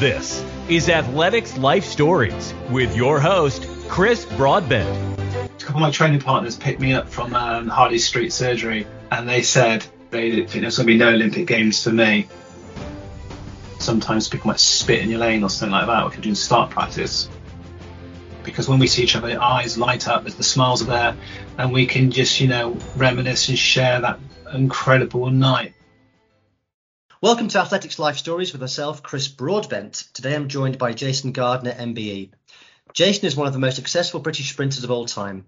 This is Athletics Life Stories with your host, Chris Broadbent. A couple of my training partners picked me up from um, Harley Street Surgery and they said they didn't think there was going to be no Olympic Games for me. Sometimes people might spit in your lane or something like that if you're doing start practice. Because when we see each other, eyes light up, the smiles are there, and we can just, you know, reminisce and share that incredible night. Welcome to Athletics Life Stories with myself, Chris Broadbent. Today I'm joined by Jason Gardener, MBE. Jason is one of the most successful British sprinters of all time.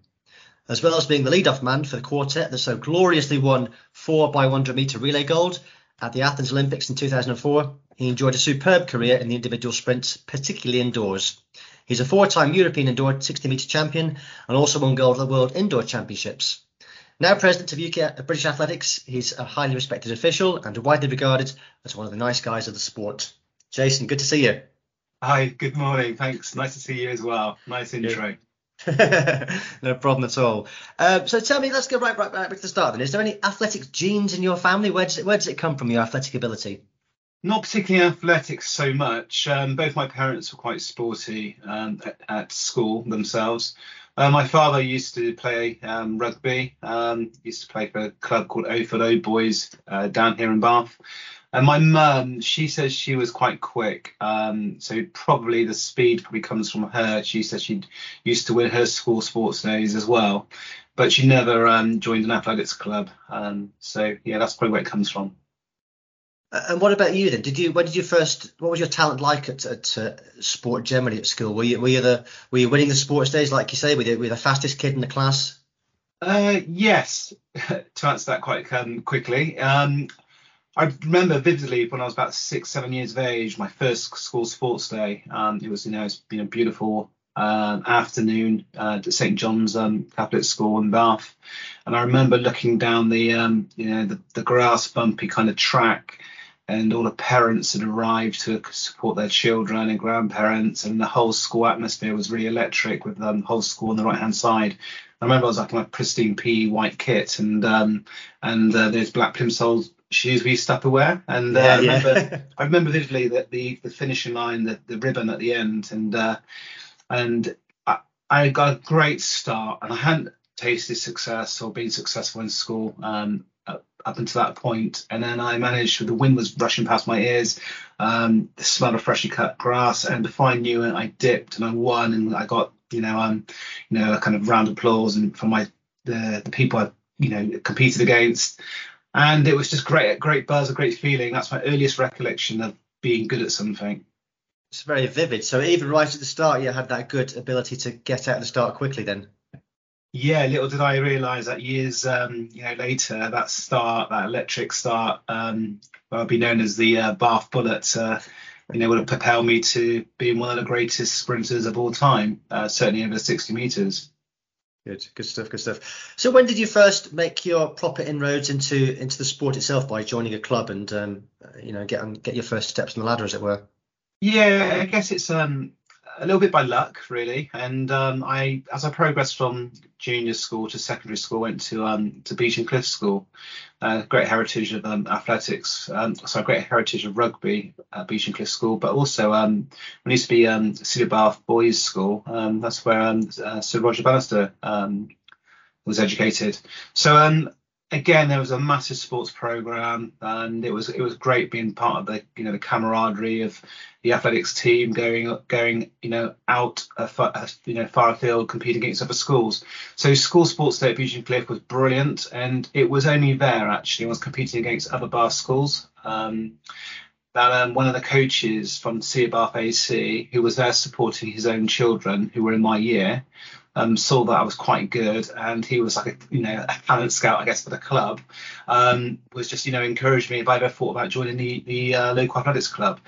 As well as being the lead-off man for the quartet that so gloriously won 4 by 100 metre relay gold at the Athens Olympics in 2004, he enjoyed a superb career in the individual sprints, particularly indoors. He's a four-time European indoor 60 metre champion and also won gold at the World Indoor Championships. Now president of UK British Athletics, he's a highly respected official and widely regarded as one of the nice guys of the sport. Jason, good to see you. Hi, good morning. Thanks. Nice to see you as well. Nice intro. no problem at all. Uh, so tell me, let's go right, right, right back to the start. Then, is there any athletic genes in your family? Where does it, where does it come from? Your athletic ability? Not particularly athletic so much. Um, both my parents were quite sporty um, at, at, school themselves. Uh, my father used to play um, rugby. Um, used to play for a club called Oldfield Old Boys uh, down here in Bath. And my mum, she says she was quite quick. Um, so probably the speed probably comes from her. She says she used to win her school sports days as well, but she never um, joined an athletics club. Um, so yeah, that's probably where it comes from. And what about you then? Did you when did you first? What was your talent like at, at uh, sport generally at school? Were you were you the were you winning the sports days like you say? Were you, were you the fastest kid in the class? Uh, yes, to answer that quite um, quickly. Um, I remember vividly when I was about six, seven years of age, my first school sports day. Um, it was, you know, it's been a beautiful um, afternoon uh, at St John's um, Catholic School in Bath, and I remember looking down the, um, you know, the, the grass bumpy kind of track and all the parents had arrived to support their children and grandparents, and the whole school atmosphere was really electric with the um, whole school on the right hand side. I remember I was like in my pristine PE white kit and um, and uh, those black plimsoll shoes we used to wear. And uh, yeah, I remember. I remember vividly that the the finishing line, the, the ribbon at the end, and uh, and I, I got a great start, and I hadn't tasted success or been successful in school. Um, up until that point, and then I managed. The wind was rushing past my ears, um, the smell of freshly cut grass, and before I knew it, I dipped and I won, and I got you know um you know a kind of round of applause and from my the the people I you know competed against, and it was just great, great buzz, a great feeling. That's my earliest recollection of being good at something. It's very vivid. So even right at the start, you had that good ability to get out of the start quickly. Then yeah, little did I realise that years um, you know later, that start, that electric start, um, I'll be known as the uh, Bath Bullet. Uh, you know, would have propelled me to being one of the greatest sprinters of all time, uh, certainly over 60 metres. Good, good stuff, good stuff. So, when did you first make your proper inroads into into the sport itself by joining a club and um, you know get get your first steps on the ladder, as it were? Yeah, I guess it's um a little bit by luck, really. And um, I, as I progressed from junior school to secondary school, went to um, to Beechen Cliff School. Uh, great heritage of um, athletics, um, so great heritage of rugby at Beechen Cliff School, but also um, used to be um, City of Bath Boys School. Um, that's where um, uh, Sir Roger Bannister um, was educated. So um, again, there was a massive sports program, and it was it was great being part of the you know the camaraderie of the athletics team going going you know out a, a, you know far afield competing against other schools. So school sports day at Beechen Cliff was brilliant, and it was only there actually I was competing against other bar schools. Um, that um, one of the coaches from City of Bath AC, who was there supporting his own children who were in my year, um, saw that I was quite good, and he was like a you know a talent scout, I guess, for the club. Um, was just you know encouraged me if I ever thought about joining the the uh, local athletics club.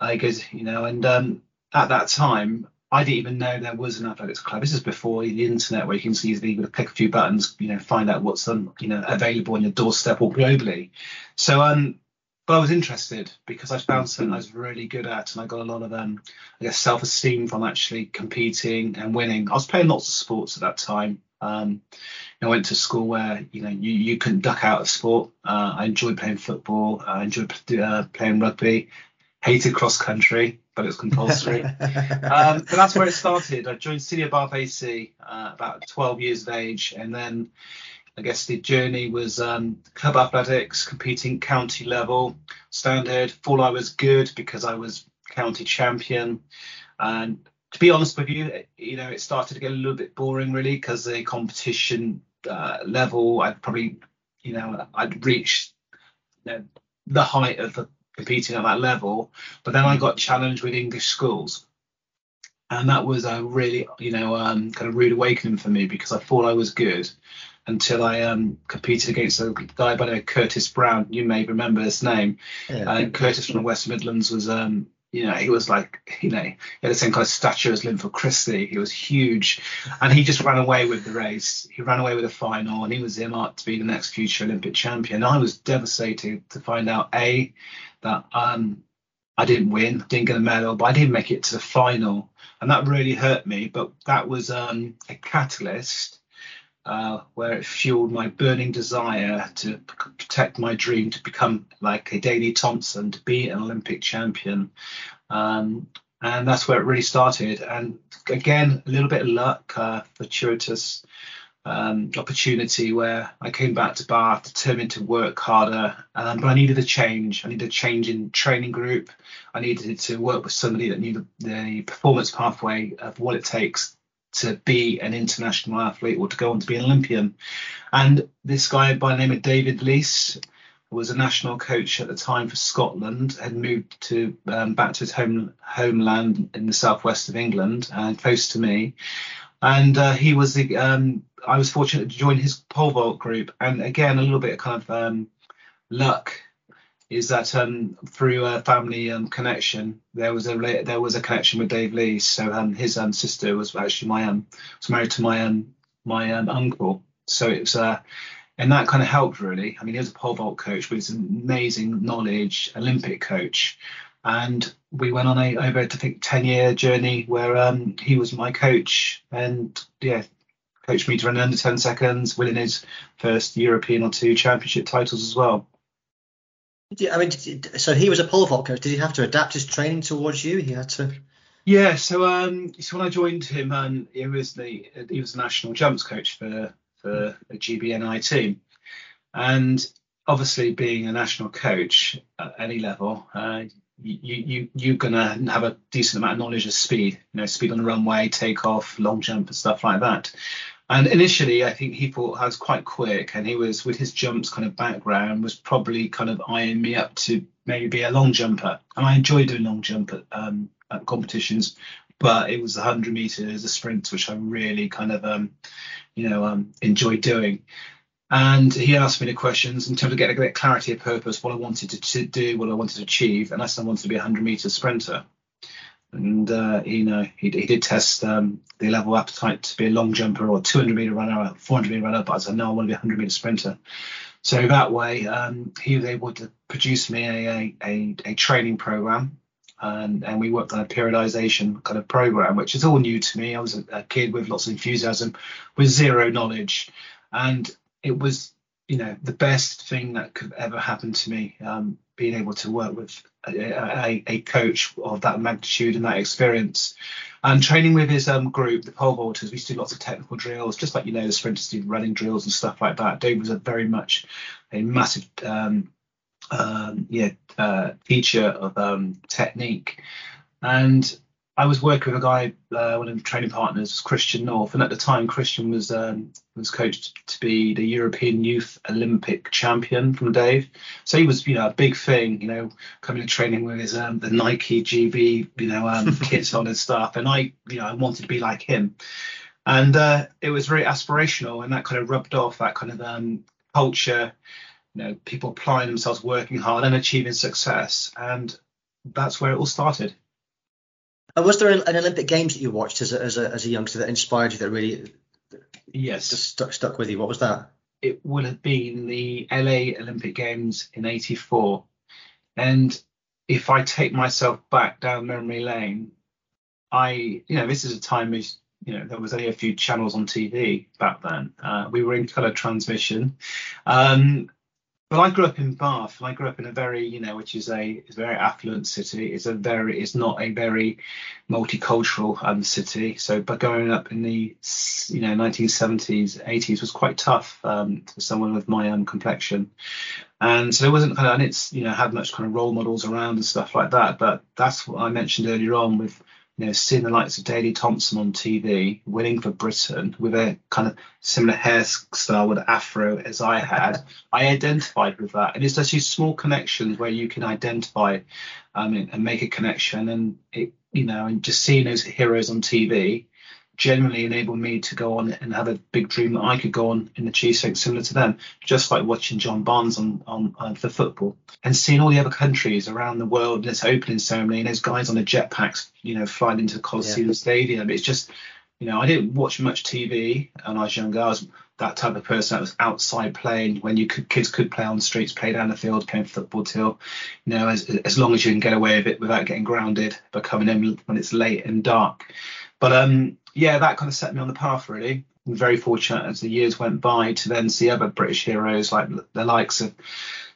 Uh, you know, and um, at that time I didn't even know there was an athletics club. This is before the internet, where you can easily click a few buttons, you know, find out what's um, you know available on your doorstep or globally. So um, but I was interested because I found something I was really good at, and I got a lot of um, I guess self-esteem from actually competing and winning. I was playing lots of sports at that time. Um, I went to school where you know you, you couldn't duck out of sport. Uh, I enjoyed playing football. I enjoyed uh, playing rugby. Hated cross country, but it was compulsory. um, but that's where it started. I joined City of Bath AC uh, about 12 years of age, and then I guess the journey was um, club athletics, competing county level, standard. Thought I was good because I was county champion. And to be honest with you, you know, it started to get a little bit boring really because the competition uh, level, I'd probably, you know, I'd reached you know, the height of competing at that level. But then I got challenged with English schools. And that was a really, you know, um, kind of rude awakening for me because I thought I was good until I um, competed against a guy by the name of Curtis Brown. You may remember his name. Yeah. Uh, Curtis from the West Midlands was, um, you know, he was like, you know, he had the same kind of stature as Linford Christie. He was huge, and he just ran away with the race. He ran away with the final, and he was earmarked to be the next future Olympic champion. I was devastated to find out a that um, I didn't win, didn't get a medal, but I didn't make it to the final, and that really hurt me. But that was um, a catalyst uh, where it fueled my burning desire to protect my dream to become like a Daley Thompson, to be an Olympic champion. Um, and that's where it really started. And again, a little bit of luck, uh, fortuitous um, opportunity where I came back to Bath determined to work harder. Um, but I needed a change. I needed a change in training group. I needed to work with somebody that knew the, the performance pathway of what it takes to be an international athlete or to go on to be an Olympian. And this guy by the name of David Lease was a national coach at the time for Scotland, had moved to um, back to his home homeland in the southwest of England and close to me. And uh, he was the um, I was fortunate to join his pole vault group, and again a little bit of kind of um, luck is that um, through a family um, connection, there was a there was a connection with Dave Lee. So um, his um, sister was actually my um was married to my um my um, uncle. So it was uh, and that kind of helped really. I mean, he was a pole vault coach with amazing knowledge, Olympic coach, and we went on a over I think ten year journey where um he was my coach and yeah coached me to run under 10 seconds, winning his first European or two championship titles as well. I mean, so he was a pole vault coach. Did he have to adapt his training towards you? He had to. Yeah. So um, so when I joined him, um, he was the he was the national jumps coach for for a GBNI team, and obviously being a national coach at any level, uh, you you you're gonna have a decent amount of knowledge of speed. You know, speed on the runway, takeoff, long jump, and stuff like that. And initially, I think he thought I was quite quick, and he was with his jumps kind of background was probably kind of eyeing me up to maybe be a long jumper. And I enjoy doing long jump at, um, at competitions, but it was the 100 meters, a sprint, which I really kind of um, you know um, doing. And he asked me the questions in terms of getting a bit clarity of purpose, what I wanted to do, what I wanted to achieve, and I said I wanted to be a 100 meter sprinter and uh, you know he, he did test um, the level appetite to be a long jumper or 200 meter runner, or 400 meter runner, but I said no, I want to be a 100 meter sprinter. So that way, um, he was able to produce me a a, a, training program, and, and we worked on a periodization kind of program, which is all new to me. I was a, a kid with lots of enthusiasm, with zero knowledge, and it was you know, the best thing that could ever happen to me, um, being able to work with a, a, a, coach of that magnitude and that experience. And training with his um, group, the pole vaulters, we used to do lots of technical drills, just like, you know, the sprinters do running drills and stuff like that. Dave was a very much a massive um, um, yeah, uh, teacher of um, technique. And I was working with a guy, uh, one of the training partners was Christian North, and at the time Christian was um, was coached to be the European Youth Olympic champion from Dave. So he was, you know, a big thing, you know, coming to training with his um, the Nike GB, you know, um, kits on and stuff. And I, you know, I wanted to be like him. And uh, it was very aspirational, and that kind of rubbed off that kind of um, culture, you know, people applying themselves, working hard, and achieving success. And that's where it all started. And was there an Olympic Games that you watched as a, as a, as a youngster that inspired you that really yes just stuck, stuck with you? What was that? It would have been the LA Olympic Games in '84, and if I take myself back down memory lane, I you know this is a time is you know there was only a few channels on TV back then. Uh, we were in colour transmission, um, but I grew up in Bath, and I grew up in a very, you know, which is a, very affluent city. It's a very, it's not a very multicultural um, city. So, but growing up in the, you know, 1970s, 80s was quite tough um, for someone with my um, complexion. And so there wasn't kind of, and it's, you know, had much kind of role models around and stuff like that. But that's what I mentioned earlier on with you know, seeing the likes of Daley Thompson on TV, winning for Britain with a kind of similar hairstyle with afro as I had, I identified with that. And it's just these small connections where you can identify um, and make a connection, and it, you know, and just seeing those heroes on TV generally enabled me to go on and have a big dream that I could go on and achieve something similar to them, just like watching John Barnes on, on, on for football and seeing all the other countries around the world in this opening ceremony and those guys on the jetpacks, you know, flying into the Coliseum yeah. Stadium. It's just, you know, I didn't watch much TV when I was younger. I was that type of person that was outside playing when you could kids could play on the streets, play down the field, playing football till, you know, as as long as you can get away with it without getting grounded but coming in when it's late and dark. But um yeah, that kind of set me on the path really. I'm very fortunate as the years went by to then see other British heroes like the likes of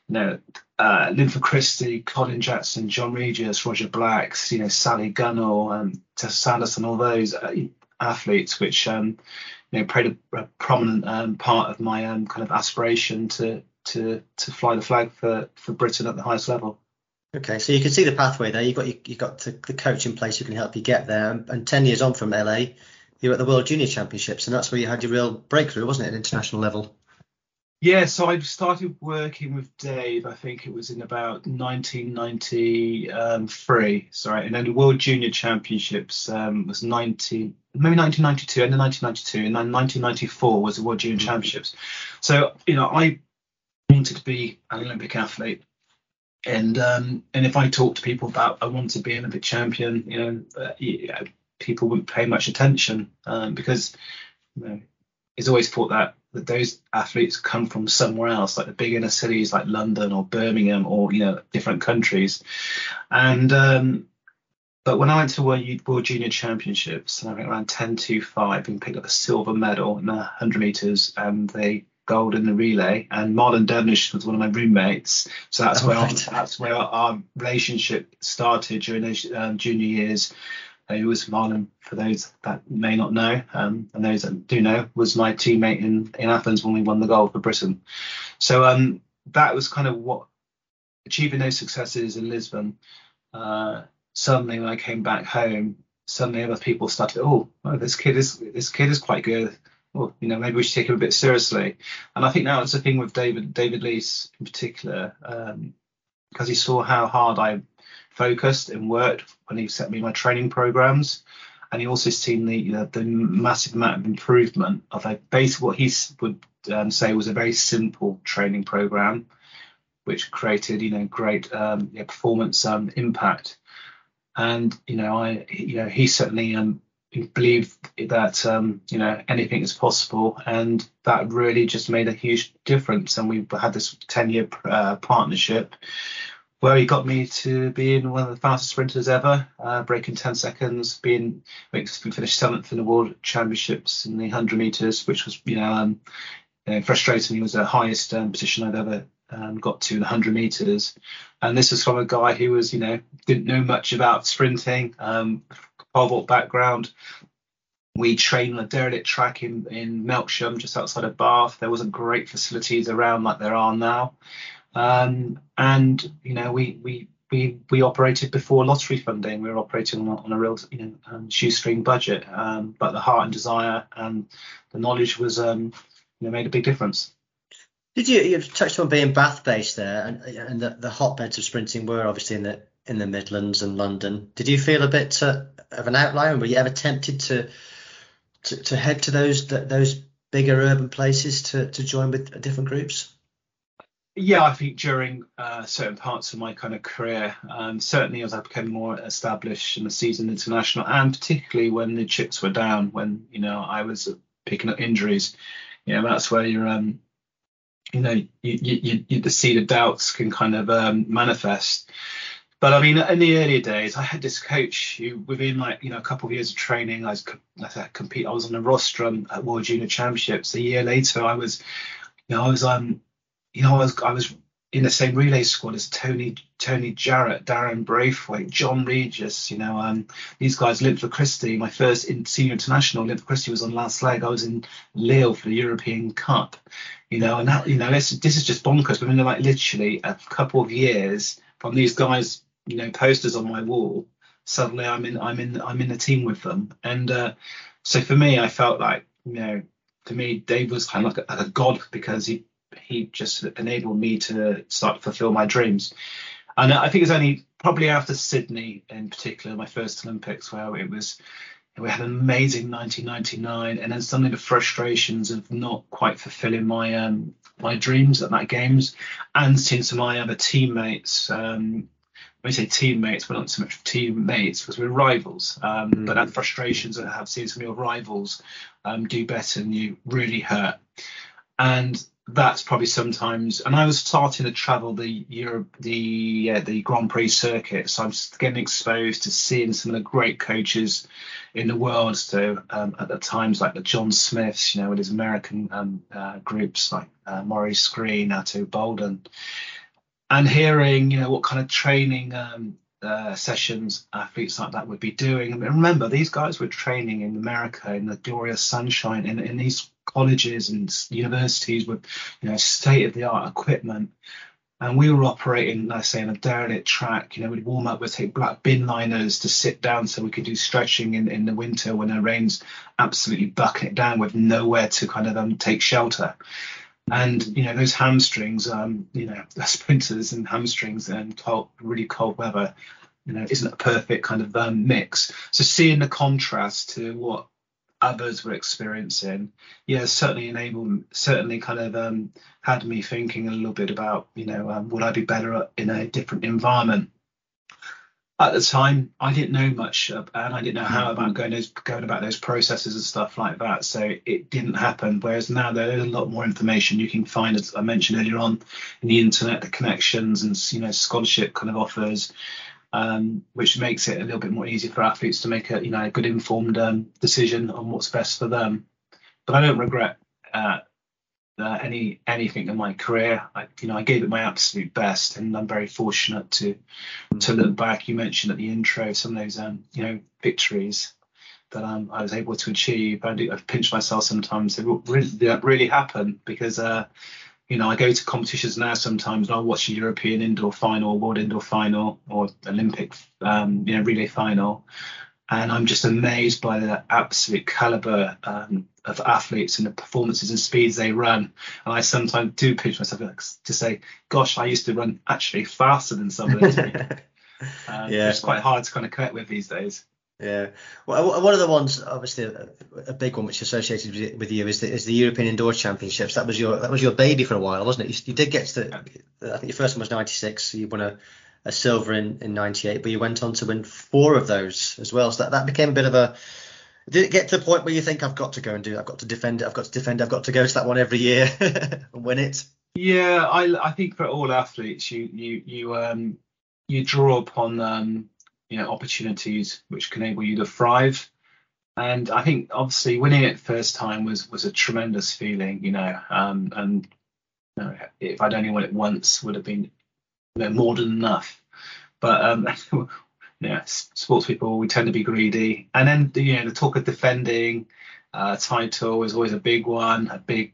you know uh, Linford Christie, Colin Jackson, John Regis, Roger Black, you know Sally Gunnell, um, Tessa Sanderson, all those uh, athletes, which um, you know played a, a prominent um, part of my um, kind of aspiration to to to fly the flag for for Britain at the highest level. Okay, so you can see the pathway there. You've got you, have got the, the coach in place who can help you get there. And ten years on from LA, you're at the World Junior Championships, and that's where you had your real breakthrough, wasn't it, at international level? Yeah, so I started working with Dave. I think it was in about 1993. Sorry, and then the World Junior Championships um, was 19, maybe 1992, end of 1992, and then 1994 was the World Junior mm-hmm. Championships. So you know, I wanted to be an Olympic athlete and um, and if I talk to people about I want to be an Olympic champion, you know, uh, people wouldn't pay much attention um, because you know, it's always thought that that those athletes come from somewhere else, like the big inner cities like London or Birmingham or you know different countries, and um, but when I went to World, Junior Championships, and I around 10 2 5 and picked up a silver medal in the 100 meters, and they gold in the relay, and Marlon Devonish was one of my roommates. So that's oh, where right. our, that's where our relationship started during those um, junior years. Uh, was Marlon, for those that may not know, um, and those that do know, was my teammate in, in Athens when we won the gold for Britain. So um, that was kind of what achieving those successes in Lisbon. Uh, suddenly, when I came back home, suddenly other people started, oh, oh, this kid is this kid is quite good well, you know, maybe we should take him a bit seriously. And I think now it's the thing with David David Lease in particular, um, because he saw how hard I focused and worked when he sent me my training programs, and he also seen the you know, the massive amount of improvement of a base what he would um, say was a very simple training program, which created you know great um, yeah, performance um, impact. And you know, I you know he certainly um, believe that um, you know anything is possible, and that really just made a huge difference. And we had this 10 year uh, partnership where he got me to being one of the fastest sprinters ever, uh, breaking 10 seconds, being we finished seventh in the world championships in the 100 meters, which was you know um, you know, frustratingly was the highest um, position I'd ever um, got to in the 100 meters. And this was from a guy who was, you know, didn't know much about sprinting, vault background. We trained on a derelict track in, in Melksham, just outside of Bath. There wasn't great facilities around like there are now. Um, and, you know, we, we, we, we operated before lottery funding. We were operating on a, on a real, you know, um, shoestring budget. Um, but the heart and desire and the knowledge was, um, you know, made a big difference. Did you you've touched on being Bath based there, and, and the, the hotbeds of sprinting were obviously in the in the Midlands and London. Did you feel a bit uh, of an outlier? Were you ever tempted to to, to head to those those bigger urban places to, to join with different groups? Yeah, I think during uh, certain parts of my kind of career, um, certainly as I became more established in the season international, and particularly when the chips were down, when you know I was picking up injuries, you know that's where you're um, you know, you, you, you, the seed of doubts can kind of um, manifest. But I mean, in the earlier days, I had this coach who, within like you know a couple of years of training, I was I compete. I was on the rostrum at World Junior Championships. A year later, I was, you know, I was um, you know, I was I was in the same relay squad as Tony Tony Jarrett, Darren Braithwaite, John Regis, you know, um, these guys, Linford Christie, my first in senior international, Linford Christie was on last leg. I was in Lille for the European Cup, you know, and that, you know, this, this is just bonkers. Within like literally a couple of years from these guys, you know, posters on my wall, suddenly I'm in, I'm in, I'm in the team with them. And, uh, so for me, I felt like, you know, to me, Dave was kind of like a, like a god because he he just enabled me to start to fulfill my dreams. And I think it's only probably after Sydney, in particular, my first Olympics, where it was we had an amazing 1999, and then suddenly the frustrations of not quite fulfilling my um, my dreams at that games, and seeing some of my other teammates. Um, we say teammates, we're not so much teammates because we're rivals. Um, mm. But that frustrations that I have seen some of your rivals um, do better and you really hurt. And that's probably sometimes. And I was starting to travel the Europe, the uh, the Grand Prix circuit, so I'm getting exposed to seeing some of the great coaches in the world. So um, at the times like the John Smiths, you know, with his American um, uh, groups like uh, Maurice Greene, Ato Boldon, and hearing you know what kind of training um, uh, sessions athletes like that would be doing. And remember, these guys were training in America in the glorious sunshine in, in these colleges and universities with you know state of the art equipment. And we were operating, let's say, in a derelict track. You know, we'd warm up, we'd take black bin liners to sit down so we could do stretching in, in the winter when the rain's absolutely bucking it down with nowhere to kind of um, take shelter. And you know those hamstrings, um, you know, sprinters and hamstrings and cold, really cold weather, you know, isn't a perfect kind of um, mix. So seeing the contrast to what others were experiencing, yeah, certainly enabled, certainly kind of um, had me thinking a little bit about, you know, um, would I be better in a different environment? At the time I didn't know much and I didn't know how mm-hmm. about going those going about those processes and stuff like that. So it didn't happen. Whereas now there's a lot more information you can find, as I mentioned earlier on, in the internet, the connections and you know scholarship kind of offers, um, which makes it a little bit more easy for athletes to make a you know a good informed um, decision on what's best for them. But I don't regret uh, uh, any anything in my career. I, you know, I gave it my absolute best, and I'm very fortunate to mm. to look back. You mentioned at the intro some of those um, you know victories that um, I was able to achieve. I do, I've pinched myself sometimes. It really, that really happened because uh, you know I go to competitions now sometimes and I'll watch a European indoor final, World indoor final, or Olympic um, you know relay final, and I'm just amazed by the absolute caliber um, of athletes and the performances and speeds they run. And I sometimes do pinch myself to say, "Gosh, I used to run actually faster than some of those people." um, yeah, it's quite hard to kind of connect with these days. Yeah, well, one of the ones, obviously, a, big one which is associated with you is the, is the European Indoor Championships. That was your that was your baby for a while, wasn't it? You, you did get to, I think your first one was '96. You won a a silver in, in 98, but you went on to win four of those as well. So that, that became a bit of a. Did it get to the point where you think I've got to go and do it? I've got to defend it. I've got to defend it. I've got to go to that one every year and win it. Yeah, I I think for all athletes, you you you um you draw upon um you know opportunities which can enable you to thrive. and I think obviously winning it first time was was a tremendous feeling, you know. Um, and you know, if I'd only won it once, would have been know, more than enough. But um, yeah, sports people we tend to be greedy, and then you know the talk of defending uh, title is always a big one, a big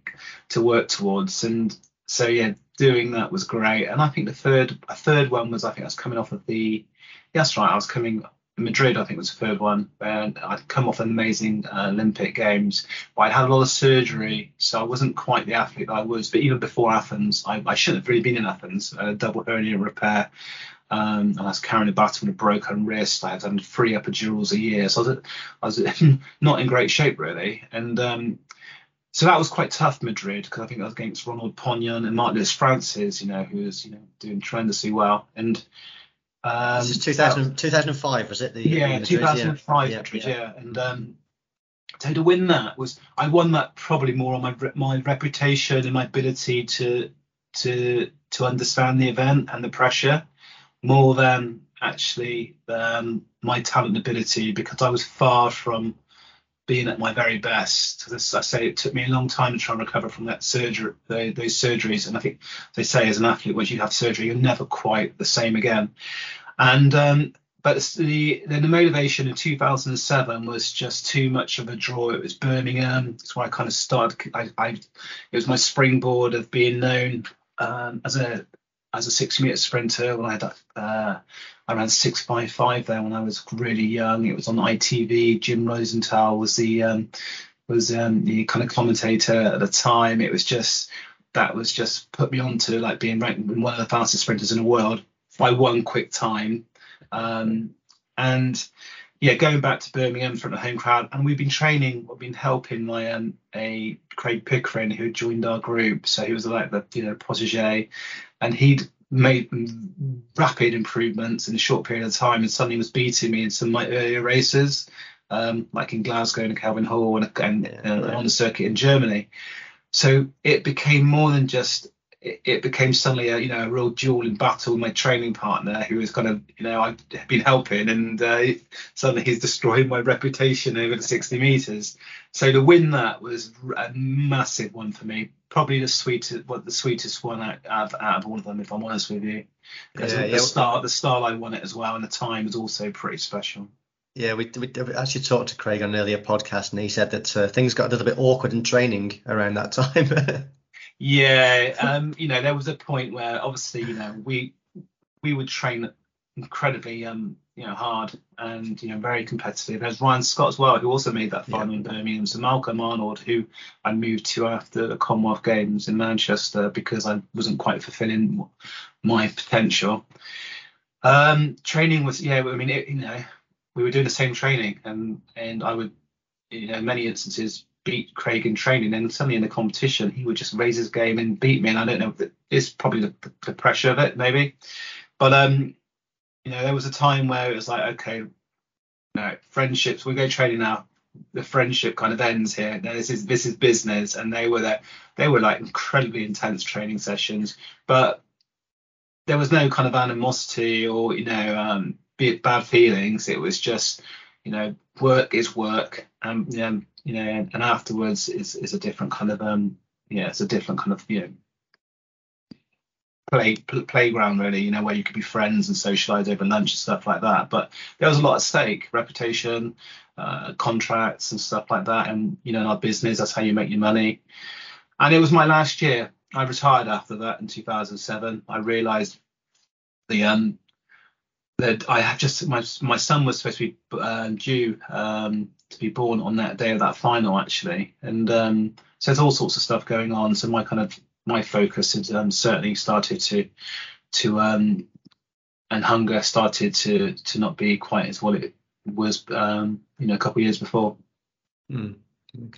to work towards, and so yeah, doing that was great. And I think the third a third one was I think I was coming off of the yeah, that's right, I was coming Madrid, I think was the third one, and I'd come off an amazing uh, Olympic Games, but I'd had a lot of surgery, so I wasn't quite the athlete that I was. But even before Athens, I, I shouldn't have really been in Athens. A double hernia repair, um, and I was carrying a baton with a broken wrist. I had done three epidurals a year, so I was, was not in great shape really. And um, so that was quite tough, Madrid, because I think I was against Ronald Pognon and Mark Lewis Francis, you know, who was you know doing tremendously well. And um, this is 2000, 2005, was it? The, yeah, 2005, yeah, yeah. yeah. And um, so to win that was I won that probably more on my my reputation and my ability to to to understand the event and the pressure more than actually um, my talent and ability because I was far from being at my very best. As I say, it took me a long time to try and recover from that surgery, those surgeries. And I think they say as an athlete, once you have surgery, you're never quite the same again. And um, but the the motivation in 2007 was just too much of a draw. It was Birmingham. It's where I kind of started. I, I it was my springboard of being known um, as a as a 60 meter sprinter when I had uh, I ran 655 there when I was really young. It was on ITV. Jim Rosenthal was the um, was um, the kind of commentator at the time. It was just that was just put me on to like being ranked one of the fastest sprinters in the world by one quick time. Um, and yeah, going back to Birmingham from the home crowd, and we've been training, we've been helping my um, a Craig Pickering who joined our group, so he was like the you know protege, and he'd made rapid improvements in a short period of time, and suddenly was beating me in some of my earlier races, um, like in Glasgow and Kelvin Hall and, and uh, on the circuit in Germany. So it became more than just it, became suddenly a you know a real duel in battle with my training partner who was kind of you know I've been helping and uh, suddenly he's destroying my reputation over the 60 meters. So to win that was a massive one for me. Probably the sweetest, what the sweetest one out, out, out, of all of them, if I'm honest with you. Because yeah, the yeah. start, the style I won it as well, and the time was also pretty special. Yeah, we, we actually talked to Craig on an earlier podcast, and he said that uh, things got a little bit awkward in training around that time. Yeah, um, you know, there was a point where obviously, you know, we we would train incredibly um, you know, hard and you know, very competitive. There's Ryan Scott as well, who also made that final yeah. in Birmingham. So Malcolm Arnold, who I moved to after the Commonwealth Games in Manchester because I wasn't quite fulfilling my potential. Um, training was yeah, I mean, it, you know, we were doing the same training, and and I would, you know, in many instances beat Craig in training, and suddenly in the competition he would just raise his game and beat me. And I don't know, it's probably the, the pressure of it, maybe. But um, you know, there was a time where it was like, okay, no, friendships. We go training now. The friendship kind of ends here. Now, this is this is business, and they were there. They were like incredibly intense training sessions, but there was no kind of animosity or you know um, bad feelings. It was just you know work is work, and know, you know, and afterwards is is a different kind of um yeah, it's a different kind of you know play pl- playground really, you know, where you could be friends and socialize over lunch and stuff like that. But there was a lot at stake, reputation, uh, contracts and stuff like that, and you know, in our business, that's how you make your money. And it was my last year. I retired after that in 2007. I realised the um that I had just my my son was supposed to be uh, due um, to be born on that day of that final actually, and um, so there's all sorts of stuff going on. So my kind of my focus has um, certainly started to to um, and hunger started to to not be quite as well it was um, you know a couple of years before. Mm.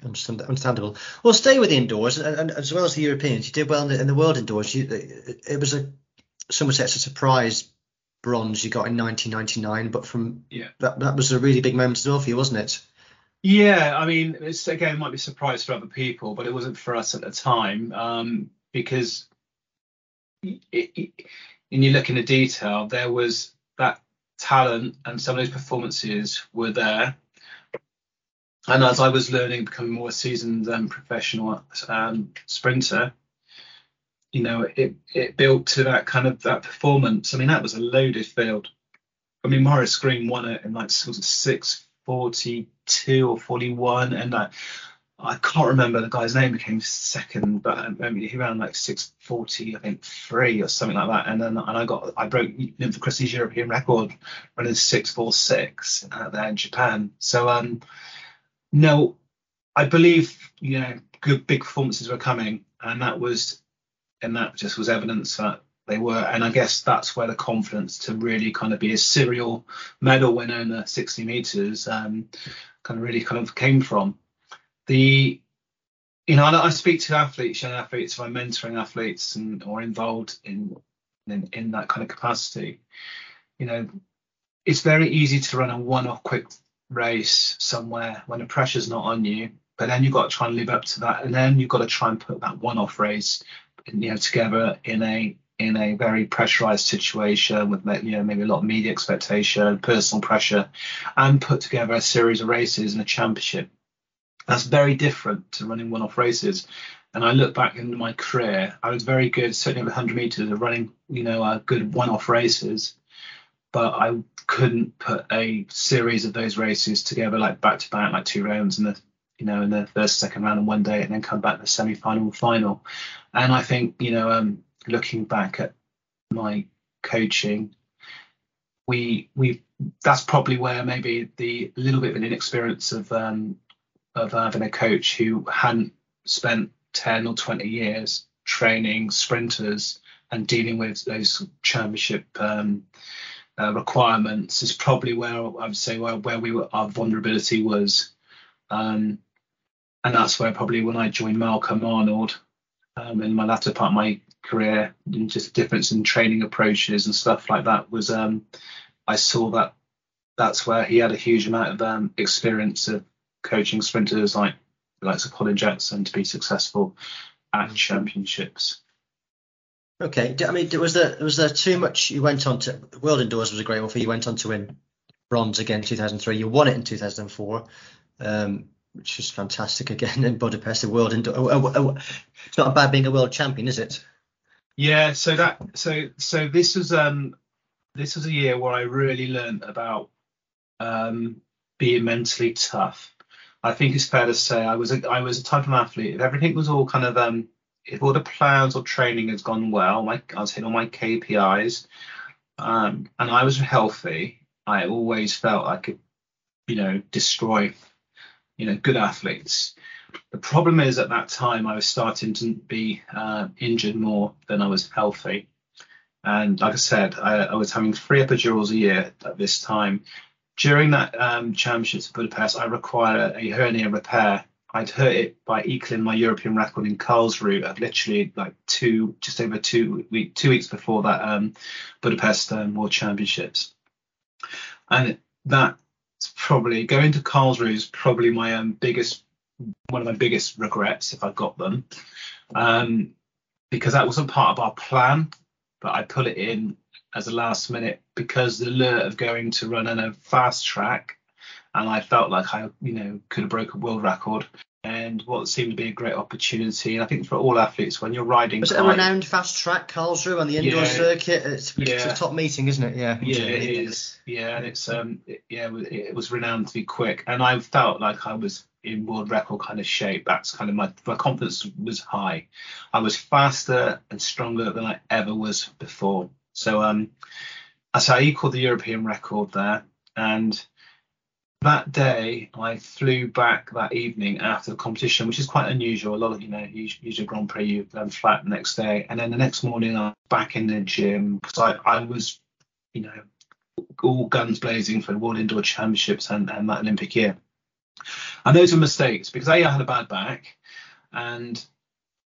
Understandable. Well, stay with the indoors, and, and, as well as the Europeans, you did well in the, in the world indoors. You, it, it was a some say a surprise bronze you got in 1999, but from yeah, that that was a really big moment as well for you, wasn't it? Yeah, I mean, it's again it might be a surprise for other people, but it wasn't for us at the time um, because it, it, when you look in the detail, there was that talent and some of those performances were there. and as I was learning, becoming more seasoned and professional um, sprinter, you know, it it built to that kind of that performance. I mean, that was a loaded field. I mean, Maurice Greene won it in like was it six forty two or forty one, and I I can't remember the guy's name became second, but I mean, he ran like six forty, I think three or something like that, and then and I got I broke Christie's European record running six four six uh, there in Japan. So um, no, I believe you know good big performances were coming, and that was and that just was evidence that they were. And I guess that's where the confidence to really kind of be a serial medal winner in the 60 meters um, kind of really kind of came from. The you know, I, I speak to athletes, young athletes, if I'm mentoring athletes and or involved in, in in that kind of capacity. You know, it's very easy to run a one-off quick race somewhere when the pressure's not on you, but then you've got to try and live up to that, and then you've got to try and put that one-off race you know together in a in a very pressurized situation with you know maybe a lot of media expectation, personal pressure, and put together a series of races and a championship. That's very different to running one-off races. And I look back into my career, I was very good, certainly over 100 meters, of running, you know, uh, good one-off races. But I couldn't put a series of those races together like back to back, like two rounds in the you know, in the first, second round on one day, and then come back to the semi-final, final. And I think, you know, um, looking back at my coaching, we we that's probably where maybe the little bit of an inexperience of um, of having a coach who hadn't spent 10 or 20 years training sprinters and dealing with those championship um, uh, requirements is probably where I would say where, where we were our vulnerability was. Um, and that's where probably when I joined Malcolm Arnold um, in my latter part of my career, and just difference in training approaches and stuff like that was um, I saw that that's where he had a huge amount of um, experience of coaching sprinters like the likes of Colin Jackson to be successful at mm-hmm. championships. Okay, I mean, was there was there too much? You went on to World Indoors was a great one for you. You went on to win bronze again in 2003. You won it in 2004. Um, which is fantastic again in Budapest, a world indoor. Oh, oh, oh, it's not bad being a world champion, is it? Yeah. So that so so this was um this was a year where I really learned about um being mentally tough. I think it's fair to say I was a I was a type of athlete. If everything was all kind of um if all the plans or training has gone well, my I was hitting all my KPIs, um, and I was healthy, I always felt I could, you know, destroy you know, good athletes. The problem is at that time I was starting to be uh, injured more than I was healthy. And like I said, I, I, was having three epidurals a year at this time. During that um, championships in Budapest, I required a, a hernia repair. I'd hurt it by equaling my European record in Karlsruhe at literally like two, just over two week, two weeks before that um, Budapest um, World Championships. And that's probably going to Karlsruhe is probably my um, biggest one of my biggest regrets if I got them, um, because that wasn't part of our plan, but I put it in as a last minute because the lure of going to run in a fast track, and I felt like I you know could have broke a world record and what seemed to be a great opportunity. And I think for all athletes, when you're riding, was it a renowned fast track, Karlsruhe, on the indoor yeah, circuit? It's, yeah, it's a top meeting, isn't it? Yeah, yeah, it is. Yeah, and it's um, it, yeah, it was renowned to be quick, and I felt like I was in world record kind of shape. That's kind of my my confidence was high. I was faster and stronger than I ever was before. So um, so I equaled the European record there, and that day I flew back that evening after the competition, which is quite unusual. A lot of you know, usually Grand Prix you um, flat the next day, and then the next morning I'm back in the gym because I, I was, you know, all guns blazing for the World Indoor Championships and, and that Olympic year. And those were mistakes because a I had a bad back, and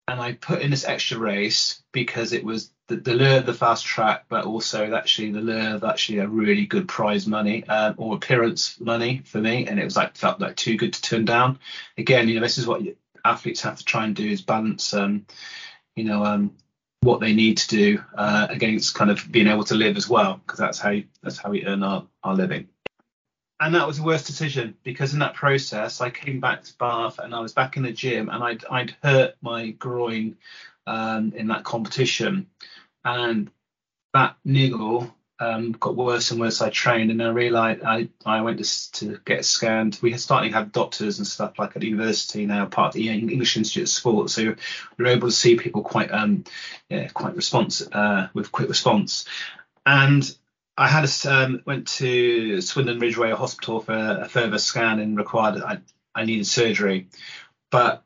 and I put in this extra race because it was the, the lure of the fast track, but also actually the lure of actually a really good prize money um, or appearance money for me, and it was like felt like too good to turn down. Again, you know, this is what athletes have to try and do is balance, um, you know, um, what they need to do uh, against kind of being able to live as well, because that's how that's how we earn our, our living. And that was the worst decision because in that process, I came back to Bath and I was back in the gym and I'd I'd hurt my groin um, in that competition, and that niggle um, got worse and worse. I trained, and I realised I, I went to, to get scanned. We had starting to have doctors and stuff like at university now, part of the English Institute of Sport, so we are able to see people quite um yeah quite response uh, with quick response. And I had a um, went to Swindon Ridgeway Hospital for a further scan and required I I needed surgery, but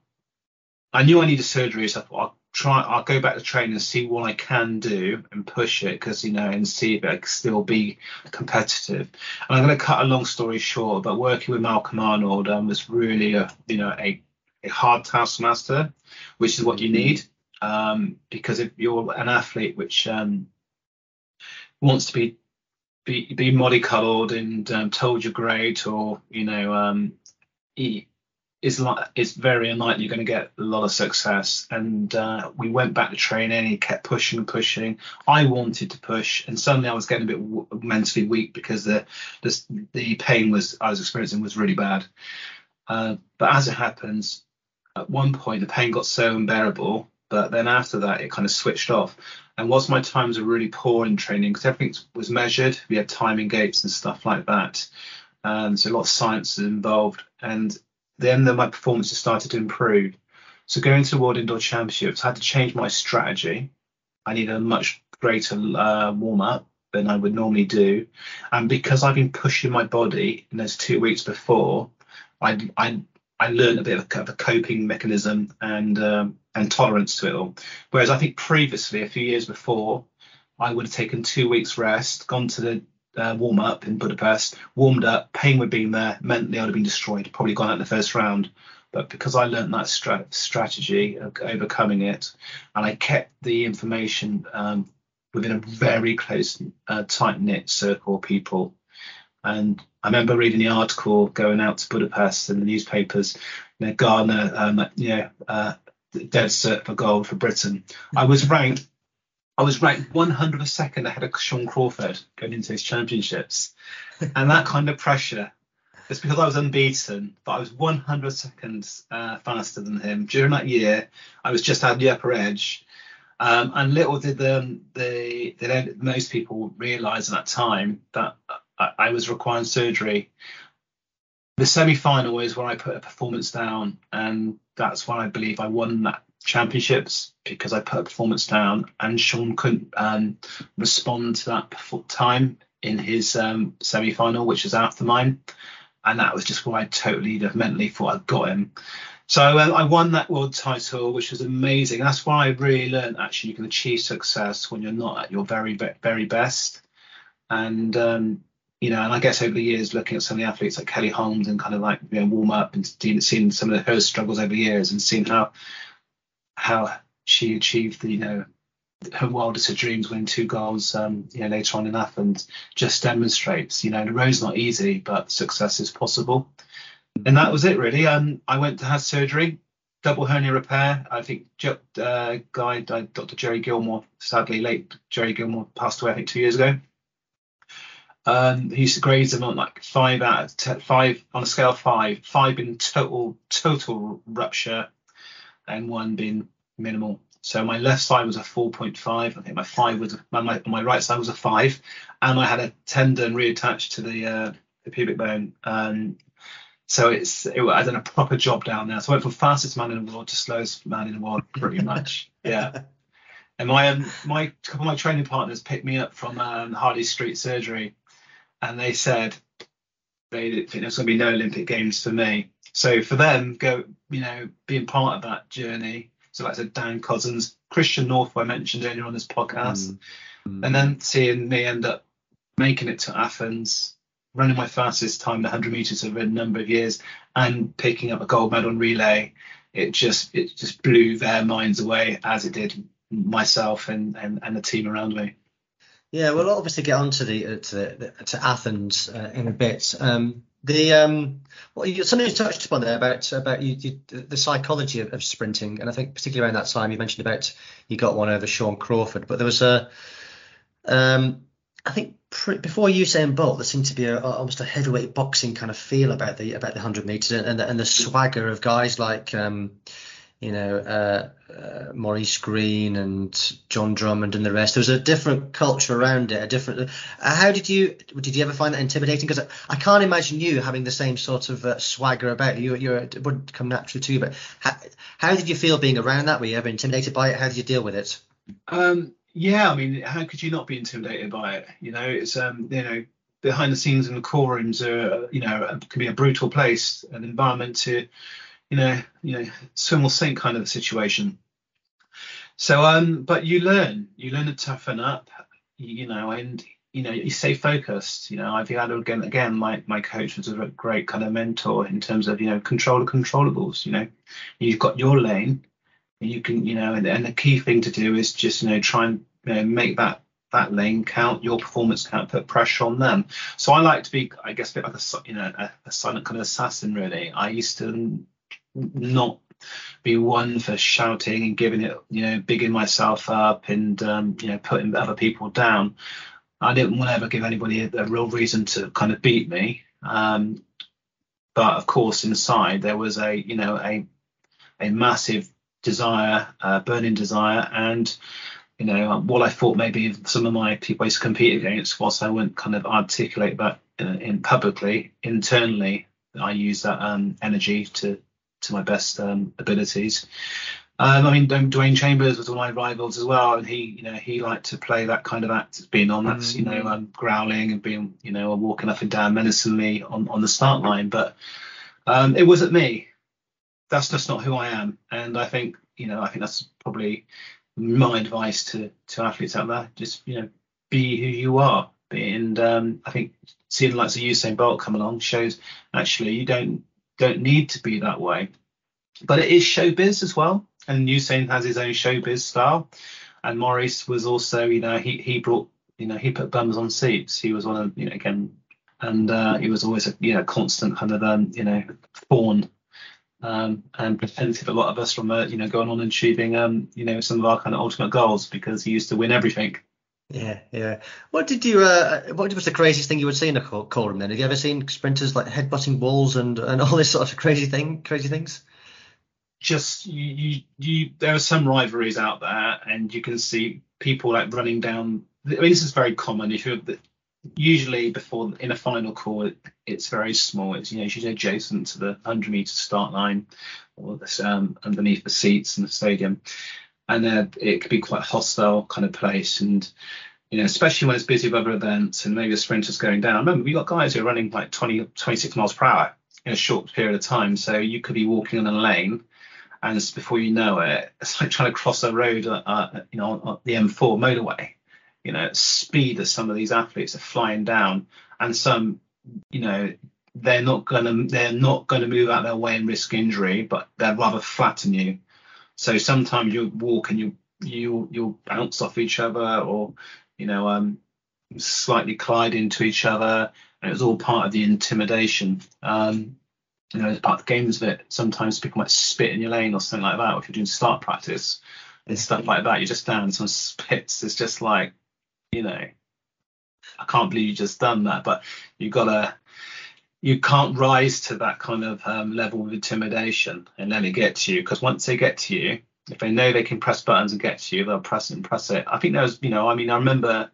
I knew I needed surgery, so I thought try I'll go back to training and see what I can do and push it because you know and see if I can still be competitive. And I'm going to cut a long story short, but working with Malcolm Arnold um, was really a you know a, a hard taskmaster, which is what you need um, because if you're an athlete which um, wants to be be, be mollycoddled and um, told you're great or you know um, is like it's very unlikely you're going to get a lot of success. And uh, we went back to training. He kept pushing and pushing. I wanted to push, and suddenly I was getting a bit w- mentally weak because the, the the pain was I was experiencing was really bad. Uh, but as it happens, at one point the pain got so unbearable. But then after that, it kind of switched off. And whilst my times were really poor in training, because everything was measured, we had timing gates and stuff like that. So a lot of science is involved. And then my performances started to improve. So going to World Indoor Championships, I had to change my strategy. I needed a much greater uh, warm up than I would normally do, and because I've been pushing my body in those two weeks before, I I I learned a bit of a, of a coping mechanism and um, and tolerance to it all. Whereas I think previously, a few years before, I would have taken two weeks rest, gone to the uh, warm up in Budapest, warmed up, pain would have been there, mentally I'd have been destroyed, probably gone out in the first round. But because I learned that stra- strategy of overcoming it, and I kept the information um, within a very close, uh, tight knit circle of people. And I remember reading the article going out to Budapest in the newspapers, you know, Gardener, um, you know, uh, dead cert for gold for Britain. I was ranked I was ranked 102nd ahead of Shawn Crawford going into his championships, and that kind of pressure. It's because I was unbeaten, but I was 100 seconds uh, faster than him during that year. I was just at the upper edge, um, and little did the, the, the most people realise at that time that I, I was requiring surgery. The semi-final is where I put a performance down, and that's when I believe I won that championships because I put a performance down, and Shawn couldn't um, respond to that time in his um, semi final, which was after mine. And that was just where I totally mentally thought I'd got him. So uh, I won that world title, which was amazing. That's why I really learned actually you can achieve success when you're not at your very, very best. And, um, you know, and I guess over the years, looking at some of the athletes like Kelly Holmes and kind of like you know, warm up and seeing some of her struggles over the years and seeing how how she achieved the, you know, her wildest of dreams, winning two goals, um, you know, later on in Athens, just demonstrates, you know, the road's not easy, but success is possible. And that was it, really. Um, I went to have surgery, double hernia repair. I think uh, guy, Dr. Jerry Gilmore, sadly late Jerry Gilmore passed away, I think, two years ago. Um, he used to grade them on like five out of ten, five on a scale of five, five being total total rupture, and one being minimal. So my left side was a 4.5. I think my five was a, my my right side was a five, and I had a tendon reattached to the uh, the pubic bone. Um, so it's it, I done a proper job down there. So I went from fastest man in the world to slowest man in the world, pretty much. yeah. And my um, my couple of my training partners picked me up from um, Harley Street Surgery, and they said they didn't think there's going to be no Olympic Games for me. So for them, go you know being part of that journey. So like I said, Dan Cousins, Christian North, I mentioned earlier on this podcast, mm. and then seeing me end up making it to Athens, running my fastest time, the 100 meters over a number of years, and picking up a gold medal on relay. It just it just blew their minds away as it did myself and and, and the team around me. Yeah, we'll obviously get on to the uh, to, the, to Athens uh, in a bit. Um, the um, well, you, something you touched upon there about about you, you, the psychology of, of, sprinting, and I think particularly around that time you mentioned about you got one over Shawn Crawford, but there was a um, I think pre- before Usain Bolt, there seemed to be a, almost a heavyweight boxing kind of feel about the about the hundred meters and, and the, and the swagger of guys like um, you know, uh, uh, Maurice Greene and Jon Drummond and the rest. There was a different culture around it. A different. Uh, how did you did you ever find that intimidating? Because I, I, can't imagine you having the same sort of uh, swagger about you. You it wouldn't come naturally to you. But how, how did you feel being around that? Were you ever intimidated by it? How did you deal with it? Um, yeah, I mean, how could you not be intimidated by it? You know, it's um, you know, behind the scenes in the call rooms are, you know, can be a brutal place, an environment to you know, you know, swim or sink kind of situation. So, um, but you learn, you learn to toughen up, you know, and you know, you stay focused. You know, I've had again, again, my my coach was a great kind of mentor in terms of you know control the controllables. You know, you've got your lane, and you can, you know, and, and the key thing to do is just you know try and you know, make that that lane count, your performance count, put pressure on them. So I like to be, I guess, a bit like a you know a, a silent kind of assassin. Really, I used to not be one for shouting and giving it, you know, bigging myself up and um, you know putting other people down. I didn't want to ever give anybody a, a real reason to kind of beat me. Um, but of course, inside there was a you know a a massive desire, uh, burning desire, and you know what I thought maybe some of my people to compete against, whilst I wouldn't kind of articulate that in, in publicly, internally, I use that um, energy to to my best um, abilities. Um, I mean, Dwain Chambers was one of my rivals as well, and he, you know, he liked to play that kind of act, as being on that's, you know, mm. um, growling and being, you know, walking up and down menacingly on, on the start line. But um, it wasn't me. That's just not who I am. And I think, you know, I think that's probably my advice to to athletes out there. Just, you know, be who you are. And um, I think seeing the Usain Bolt come along shows actually you don't don't need to be that way. But it is showbiz as well, and Usain has his own showbiz style. And Maurice was also, you know, he he brought, you know, he put bums on seats. He was one of, you know, again, and uh, he was always a, you know, constant kind of, um, you know, thorn um, and prevented a lot of us from, uh, you know, going on and achieving, um, you know, some of our kind of ultimate goals because he used to win everything. Yeah, yeah. What did you? Uh, what was the craziest thing you would see in a call room? Then, have you ever seen sprinters like headbutting walls and and all this sort of crazy thing, crazy things? Just you, you, you there are some rivalries out there, and you can see people like running down. I mean, this is very common. If you're usually before in a final call, it, it's very small. It's you know usually adjacent to the 100 meter start line or the, um, underneath the seats in the stadium and it could be quite hostile kind of place. And you know especially when it's busy with other events and maybe the sprinters going down. Remember we've got guys who are running like 20 26 miles per hour in a short period of time. So you could be walking in a lane and before you know it it's like trying to cross a road uh, uh you know on the m4 motorway. You know speed as some of these athletes are flying down and some you know they're not gonna they're not gonna move out their way and risk injury but they'd rather flatten you so sometimes you walk and you you you'll bounce off each other or you know um, slightly collide into each other, and it was all part of the intimidation. Um, you know, it's part of the games it. Sometimes people might spit in your lane or something like that. Or if you're doing start practice and stuff like that, you're just down some spits. It's just like, you know, I can't believe you just done that. But you've gotta you can't rise to that kind of um, level of intimidation and let it get to you because once they get to you if they know they can press buttons and get to you they'll press it and press it i think there was you know i mean i remember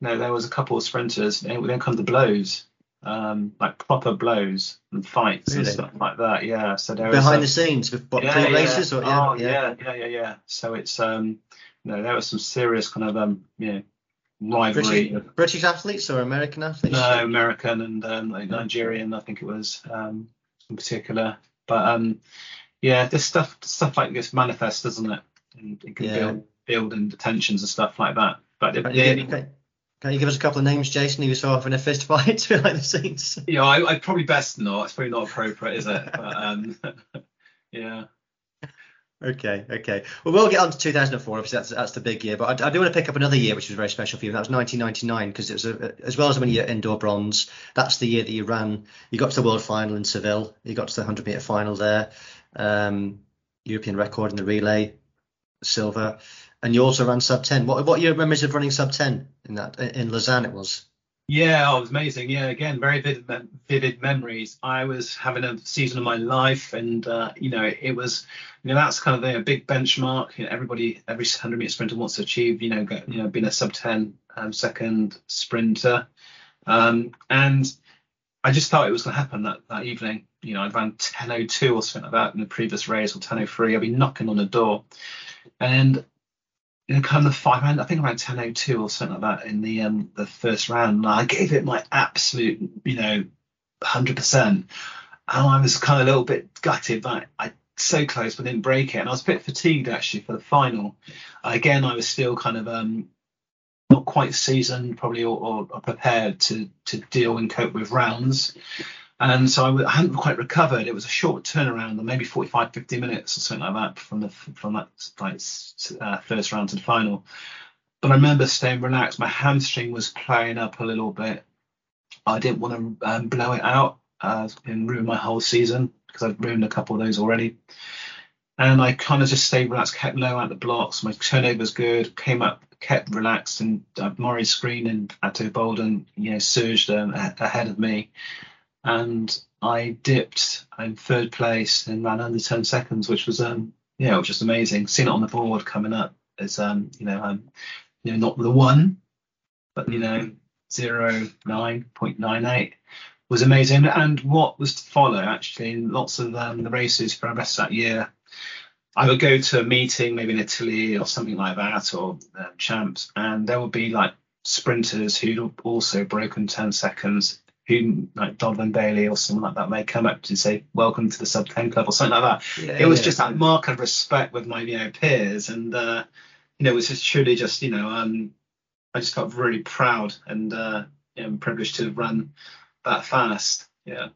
you know there was a couple of sprinters and then come to blows um, like proper blows and fights really? and stuff like that yeah so there behind was, the scenes with what, yeah, races yeah. or yeah, oh, yeah yeah yeah yeah so it's um you know there was some serious kind of um you know rivalry. British, British, athletes or American athletes? No, American and um, like Nigerian, I think it was um, in particular. But um, yeah, this stuff stuff like this manifests, doesn't it? And it can yeah. build build in detentions and stuff like that. But can, yeah, you, can, can, you give us a couple of names, Jason? You saw off in a fist fight behind the scenes. Yeah, I, I probably best not. It's probably not appropriate, is it? But um, yeah. Okay, okay. Well, we'll get on to 2004. Obviously, that's that's the big year. But I, I do want to pick up another year which was very special for you. That was 1999 because it was a, as well as winning your indoor bronze. That's the year that you ran. You got to the world final in Seville. You got to the 100 meter final there. Um, European record in the relay, silver. and you also ran sub 10. What what are your memories of running sub 10 in that in Lausanne? It was. Yeah, oh, it was amazing. Yeah, again, very vivid, vivid memories. I was having a season of my life, and uh, you know, it was, you know, that's kind of a big benchmark. You know, everybody, every 100 meter sprinter wants to achieve, you know, get, you know, being a sub 10 um, second sprinter, um, and I just thought it was going to happen that that evening. You know, I ran 10:02 or something like that in the previous race, or 10:03. I'd be knocking on the door, and in kind of five round, I think around 10:02 or something like that in the um the first round. And I gave it my absolute, you know, 100%. And I was kind of a little bit gutted that I so close but didn't break it. And I was a bit fatigued actually for the final. Again, I was still kind of um not quite seasoned probably or, or prepared to to deal and cope with rounds. And so I, I hadn't quite recovered. It was a short turnaround, maybe 45, 50 minutes or something like that from the from that like uh, first round to the final. But I remember staying relaxed. My hamstring was playing up a little bit. I didn't want to um, blow it out uh, and ruin my whole season because I'd ruined a couple of those already. And I kind of just stayed relaxed, kept low at the blocks. My turnover was good, came up, kept relaxed, and uh, Maurice Greene and Ato Boldon, you know, surged um, ahead of me and I dipped in third place and ran under 10 seconds, which was um yeah, it was just amazing. Seeing it on the board coming up as um you know um you know not the one, but you know zero nine point nine eight was amazing. And what was to follow actually in lots of um, the races for the rest of that year. I would go to a meeting, maybe in Italy or something like that, or uh, champs, and there would be like sprinters who'd also broken 10 seconds who like Donovan Bailey or someone like that may come up to say welcome to the sub 10 club or something like that. Yeah, it was yeah. just that mark of respect with my you know peers and uh, you know it was just truly just you know um I just felt really proud and uh, you know, privileged to run that fast. Yeah.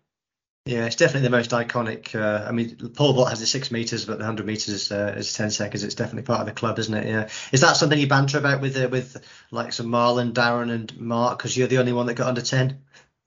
Yeah, it's definitely the most iconic. Uh, I mean, Pole vault has the six meters, but the hundred meters uh, is ten seconds. It's definitely part of the club, isn't it? Yeah. Is that something you banter about with uh, with like some Marlon, Darren, and Mark? Because you're the only one that got under ten.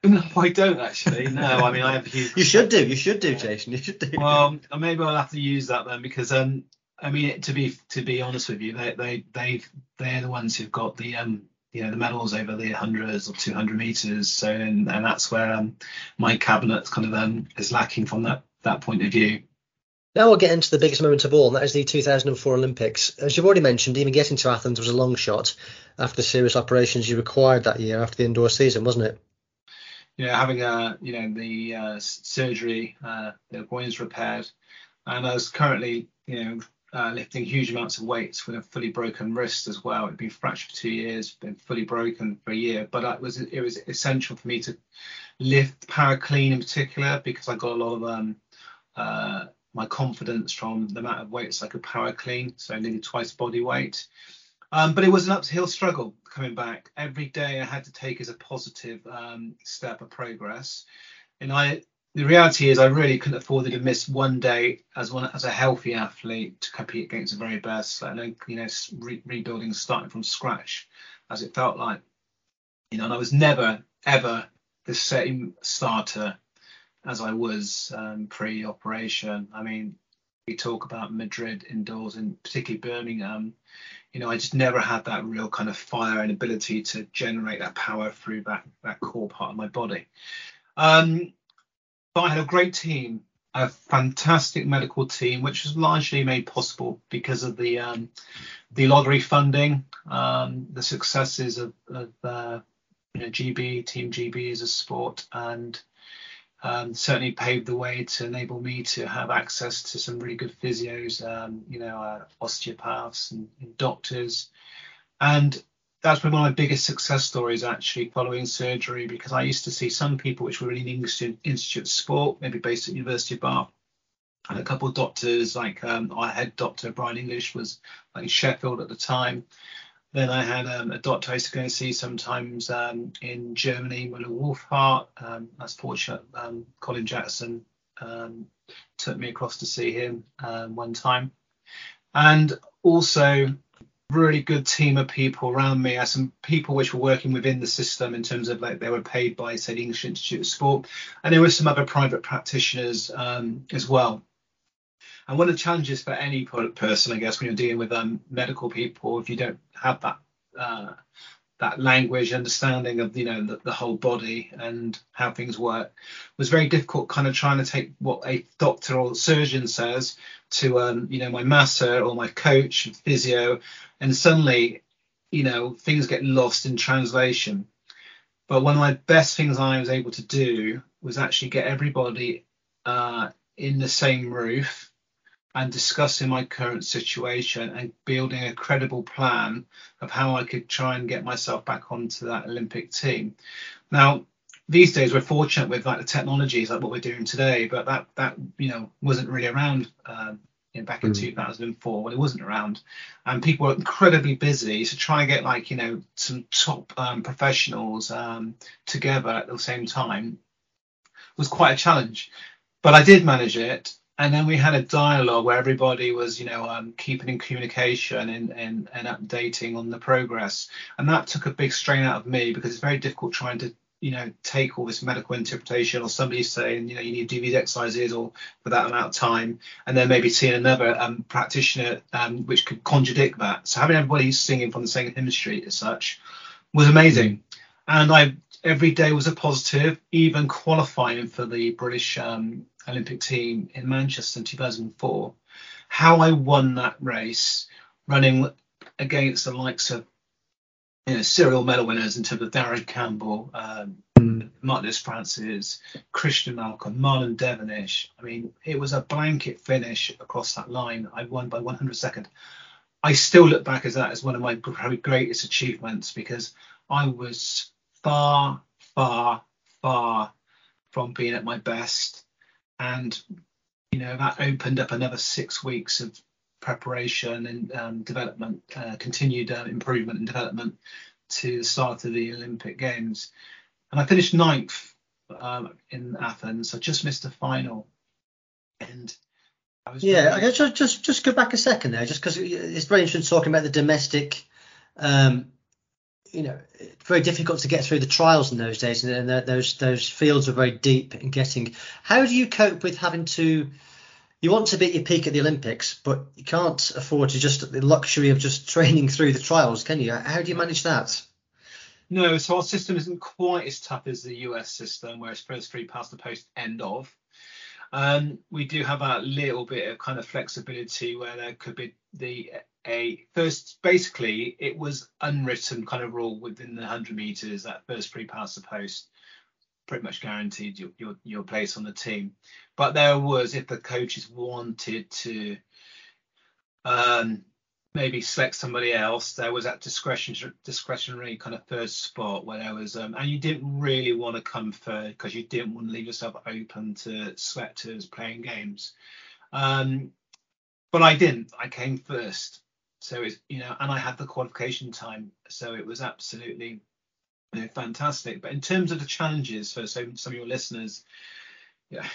No, I don't actually. No, I mean I have huge. you should do. You should do, Jason. You should do. Well, maybe I'll have to use that then because um, I mean to be to be honest with you, they they they they're the ones who've got the um you know the medals over the hundreds or 200 meters. So and, and that's where um my cabinet kind of um is lacking from that that point of view. Now we'll get into the biggest moment of all, and that is the 2004 Olympics. As you've already mentioned, even getting to Athens was a long shot after the serious operations you required that year after the indoor season, wasn't it? You know, having a, you know, the uh, surgery, uh, the groins repaired, and I was currently, you know, uh, lifting huge amounts of weights with a fully broken wrist as well. It'd been fractured for two years, been fully broken for a year, but it was it was essential for me to lift power clean in particular because I got a lot of um, uh, my confidence from the amount of weights I could power clean, so nearly twice body weight. Um, but it was an uphill struggle coming back. Every day I had to take as a positive um, step of progress. And I, the reality is, I really couldn't afford to miss one day as one as a healthy athlete to compete against the very best. I know, you know, re- rebuilding, starting from scratch, as it felt like. You know, and I was never ever the same starter as I was um, pre-operation. I mean, we talk about Madrid indoors and particularly Birmingham you know, I just never had that real kind of fire and ability to generate that power through that that core part of my body. Um, but I had a great team, a fantastic medical team, which was largely made possible because of the um, the lottery funding, um, the successes of, of uh, you know, GB, Team GB as a sport, and um, certainly paved the way to enable me to have access to some really good physios, um, you know, uh, osteopaths and, and, doctors. And that's been one of my biggest success stories actually following surgery because I used to see some people which were in English Institute of Sport, maybe based at University of Bath. And a couple of doctors, like um, our head doctor Brian English was like in Sheffield at the time. Then I had um, a doctor I used to go and see sometimes um, in Germany, Müller Wohlfahrt. Um, was fortunate. Um, Colin Jackson um, took me across to see him um, one time, and also really good team of people around me. I had some people which were working within the system in terms of like they were paid by say the English Institute of Sport, and there were some other private practitioners as well. And one of the challenges for any person, I guess, when you're dealing with um, medical people, if you don't have that uh, that language understanding of you know the, the, whole body and how things work? Was very difficult kind of trying to take what a doctor or surgeon says to um, you know my master or my coach physio and suddenly you know things get lost in translation. But one of my best things i was able to do was actually get everybody uh, in the same roof and discussing my current situation and building a credible plan of how I could try and get myself back onto that Olympic team. Now, these days we're fortunate with like the technologies like what we're doing today, but that that you know wasn't really around um, you know, back in mm. 2004 when it wasn't around, and people were incredibly busy. to try and get like you know some top um, professionals um, together at the same time was quite a challenge, but I did manage it and then we had a dialogue where everybody was, you know, um, keeping in communication and, and, and updating on the progress. And that took a big strain out of me because it's very difficult trying to, you know, take all this medical interpretation or somebody saying, you know, you need to do these exercises or for that amount of time, and then maybe seeing another um, practitioner um, which could contradict that. So having everybody singing from the same hymn street as such was amazing. And I every day was a positive, even qualifying for the British um, Olympic team in Manchester in 2004, how I won that race running against the likes of you know, serial medal winners in terms of Darren Campbell, um, mm. Mark Lewis Francis, Christian Malcolm, Marlon Devonish. I mean, it was a blanket finish across that line. I won by 100 second. I still look back as that as one of my greatest achievements because I was far, far, far from being at my best and you know that opened up another six weeks of preparation and um, development, uh, continued uh, improvement and development to the start of the Olympic Games. And I finished ninth um, in Athens. I just missed the final, and I was yeah. I guess just just just go back a second there, just because it's very interesting talking about the domestic um, you know, very difficult to get through the trials in those days, and, those those fields are very deep in getting. How do you cope with having to? You want to be at your peak at the Olympics, but you can't afford to just the luxury of just training through the trials, can you? How do you manage that? No, so our system isn't quite as tough as the US system, where it's first three past the post end of. Um, we do have a little bit of kind of flexibility where there could be the a first basically it was unwritten kind of rule within the 100 meters that first free pass the post pretty much guaranteed your, your your place on the team but there was if the coaches wanted to um maybe select somebody else there was that discretion discretionary kind of first spot where there was um and you didn't really want to come third because you didn't want to leave yourself open to selectors playing games um but I didn't. I came first. So it's you know, and I had the qualification time, so it was absolutely you know, fantastic. But in terms of the challenges for some some of your listeners, yeah,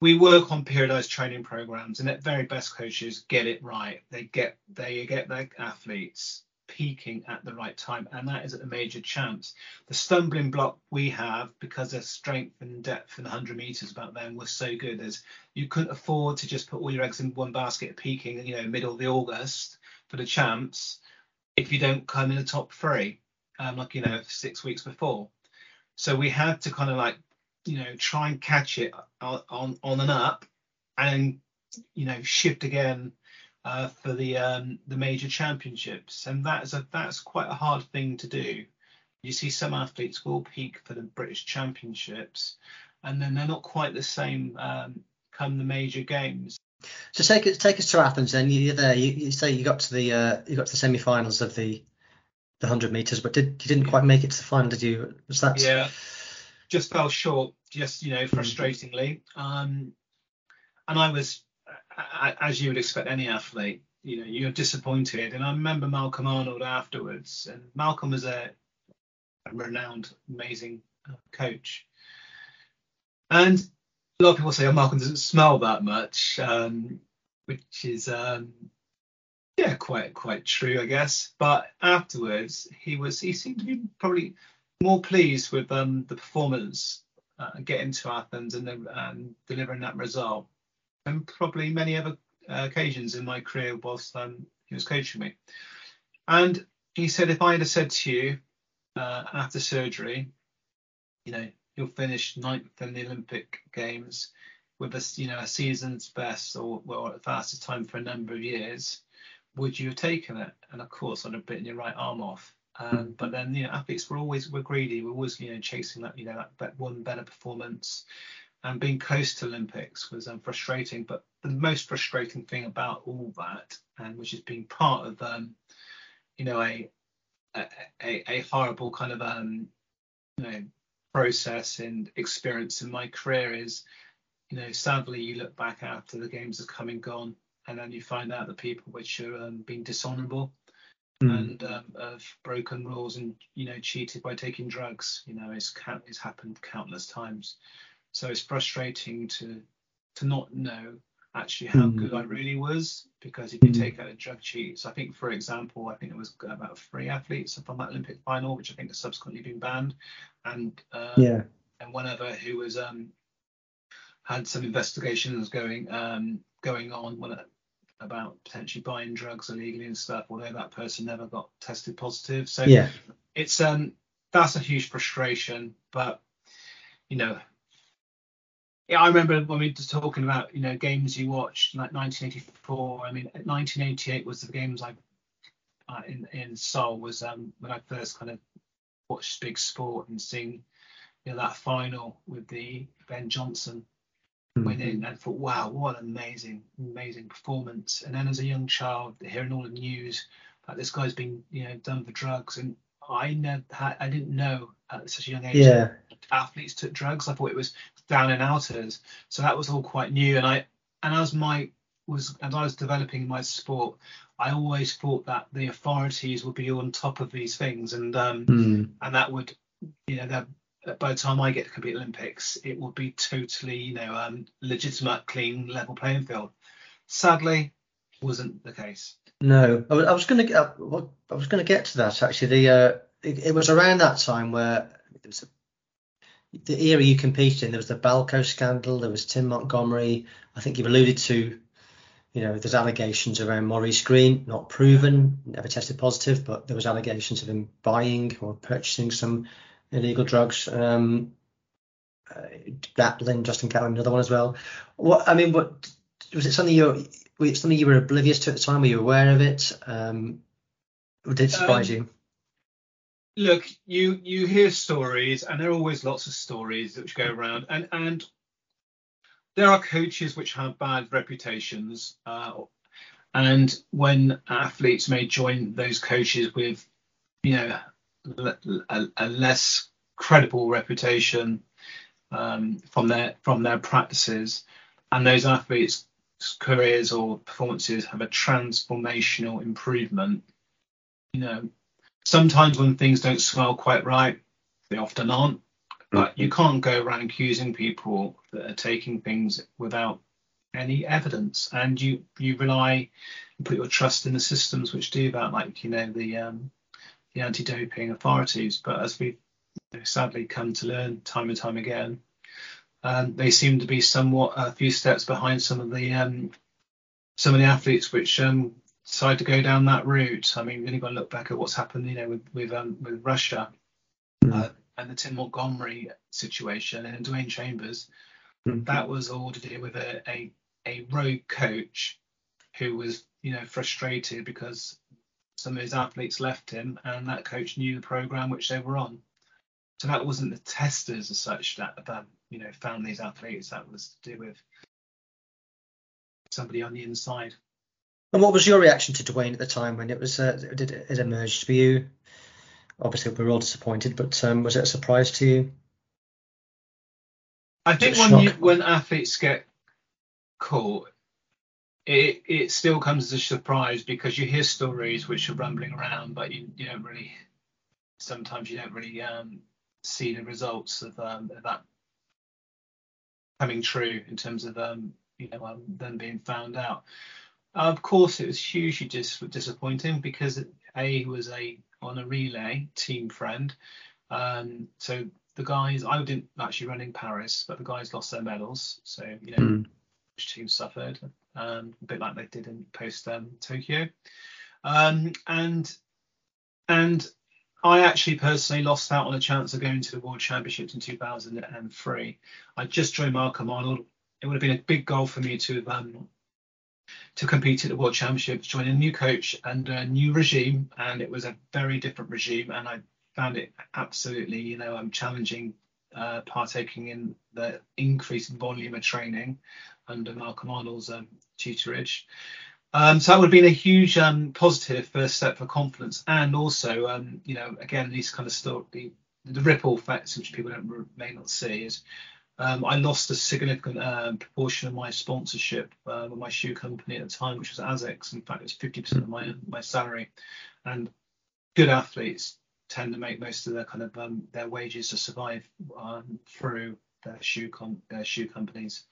we work on periodized training programs, and at very best coaches get it right. They get they get their athletes peaking at the right time, and that is a major chance. The stumbling block we have because their strength and depth in 100 meters back then was so good is you couldn't afford to just put all your eggs in one basket peaking, you know, middle of the August for the champs if you don't come in the top three, um, like you know six weeks before. So we had to kind of like you know try and catch it on on, on and up, and you know shift again uh, for the um, the major championships, and that's a that's quite a hard thing to do. You see some athletes will peak for the British Championships, and then they're not quite the same um, come the major games. So take us take us to Athens. Then you're there. You, you say you got to the uh, you got to the semi-finals of the the hundred meters, but did you didn't quite make it to the final, did you? Was that? Yeah, just fell short. Just you know, frustratingly. Um, and I was, as you would expect any athlete, you know, you're disappointed. And I remember Malcolm Arnold afterwards, and Malcolm was a, renowned, amazing uh, coach. And a lot of people say, "Oh, Malcolm doesn't smell that much," um, which is um, yeah, quite quite true, I guess. But afterwards, he was he seemed to be probably more pleased with um, the performance uh, getting to Athens and, the, and delivering that result. And probably many other uh, occasions in my career whilst um, he was coaching me. And he said, if I had said to you uh, after surgery, you know, you'll finish ninth in the Olympic Games with a you know a season's best or well fastest time for a number of years, would you have taken it? And of course, I'd have bitten your right arm off. Um, but then you know athletes were always were greedy. We're always you know chasing that you know that, that one better performance. And being close to Olympics was um, frustrating. But the most frustrating thing about all that, and which has been part of um, you know a a, a horrible kind of um, you know process and experience in my career is you know sadly you look back after the games have come and gone and then you find out the people which are um, being dishonourable mm. and um, have broken rules and you know cheated by taking drugs you know it's it's happened countless times so it's frustrating to to not know actually how mm. good I really was because if you mm. take out a drug cheats, I think for example, I think it was about three athletes from that Olympic final, which I think has subsequently been banned, and um, yeah, and one other who was um had some investigations going um going on when, about potentially buying drugs illegally and stuff, although that person never got tested positive. So yeah, it's um that's a huge frustration, but you know yeah, I remember when we were talking about you know games you watched like 1984. I mean, 1988 was the games I uh, in in Seoul was um, when I first kind of watched big sport and seeing you know that final with the Ben Johnson mm-hmm. winning and thought, wow, what an amazing, amazing performance. And then as a young child, hearing all the news that this guy's been you know done for drugs, and I never had, I didn't know at such a young age. Yeah. Athletes took drugs. I thought it was down and outers. So that was all quite new. And I and as my was as I was developing my sport, I always thought that the authorities would be on top of these things, and um, mm. and that would, you know, that by the time I get to compete Olympics, it would be totally, you know, um, legitimate, clean, level playing field. Sadly, wasn't the case. No, I was, I was going to get, I was going to get to that actually. The uh, it, it, was around that time where there was a, the era you competed in. There was the Balco scandal. There was Tim Montgomery. I think you've alluded to. You know, there's allegations around Maurice Greene, not proven, never tested positive, but there was allegations of him buying or purchasing some illegal drugs. Um, uh, Gatlin, Justin Gatlin, another one as well. What I mean, what was it something you it something you were oblivious to at the time? Were you aware of it? Um, did it surprise um, you? Look, you you hear stories, and there are always lots of stories which go around, and and there are coaches which have bad reputations, uh, and when athletes may join those coaches with, you know, a, a less credible reputation um, from their from their practices, and those athletes careers or performances have a transformational improvement. You know, sometimes when things don't smell quite right, they often aren't. But you can't go around accusing people that are taking things without any evidence, and you you rely, you put your trust in the systems which do that, like you know the um, the anti-doping authorities. But as we sadly come to learn time and time again, um, they seem to be somewhat a few steps behind some of the um, some of the athletes which um, decide to go down that route. I mean, we've got to look back at what's happened, you know, with with, um, with Russia mm. uh, and the Tim Montgomery situation and Dwain Chambers. Mm. That was all to do with a, a a rogue coach who was, you know, frustrated because some of his athletes left him, and that coach knew the program which they were on. So that wasn't the testers as such that um, you know found these athletes. That was to do with somebody on the inside. And what was your reaction to Dwain at the time when it was uh, did it, it emerged for you? Obviously, we were all disappointed, but um, was it a surprise to you? I think when you, when athletes get caught, it it still comes as a surprise because you hear stories which are rumbling around, but you, you don't really sometimes you don't really um, see the results of, um, of that coming true in terms of um, you know um, them being found out. Of course, it was hugely dis- disappointing because a was a on a relay team friend. Um, so the guys, I didn't actually run in Paris, but the guys lost their medals. So you know, mm. team suffered, um, a bit like they did in post um, Tokyo. Um, and and I actually personally lost out on a chance of going to the World Championships in 2003. I just joined Malcolm Arnold. It would have been a big goal for me to have um, to compete at the World Championships, join a new coach and a new regime, and it was a very different regime, and I found it absolutely, you know, um, challenging uh, partaking in the increased volume of training under Malcolm Arnold's um, tutorage. Um, so that would have been a huge um, positive first step for confidence, and also, um, you know, again, these kind of story, the, the ripple effects which people don't may not see is um, I lost a significant um, proportion of my sponsorship uh, with my shoe company at the time, which was ASICS. In fact, it was 50% of my my salary, and good athletes tend to make most of their kind of um, their wages to survive through their shoe com- their shoe companies.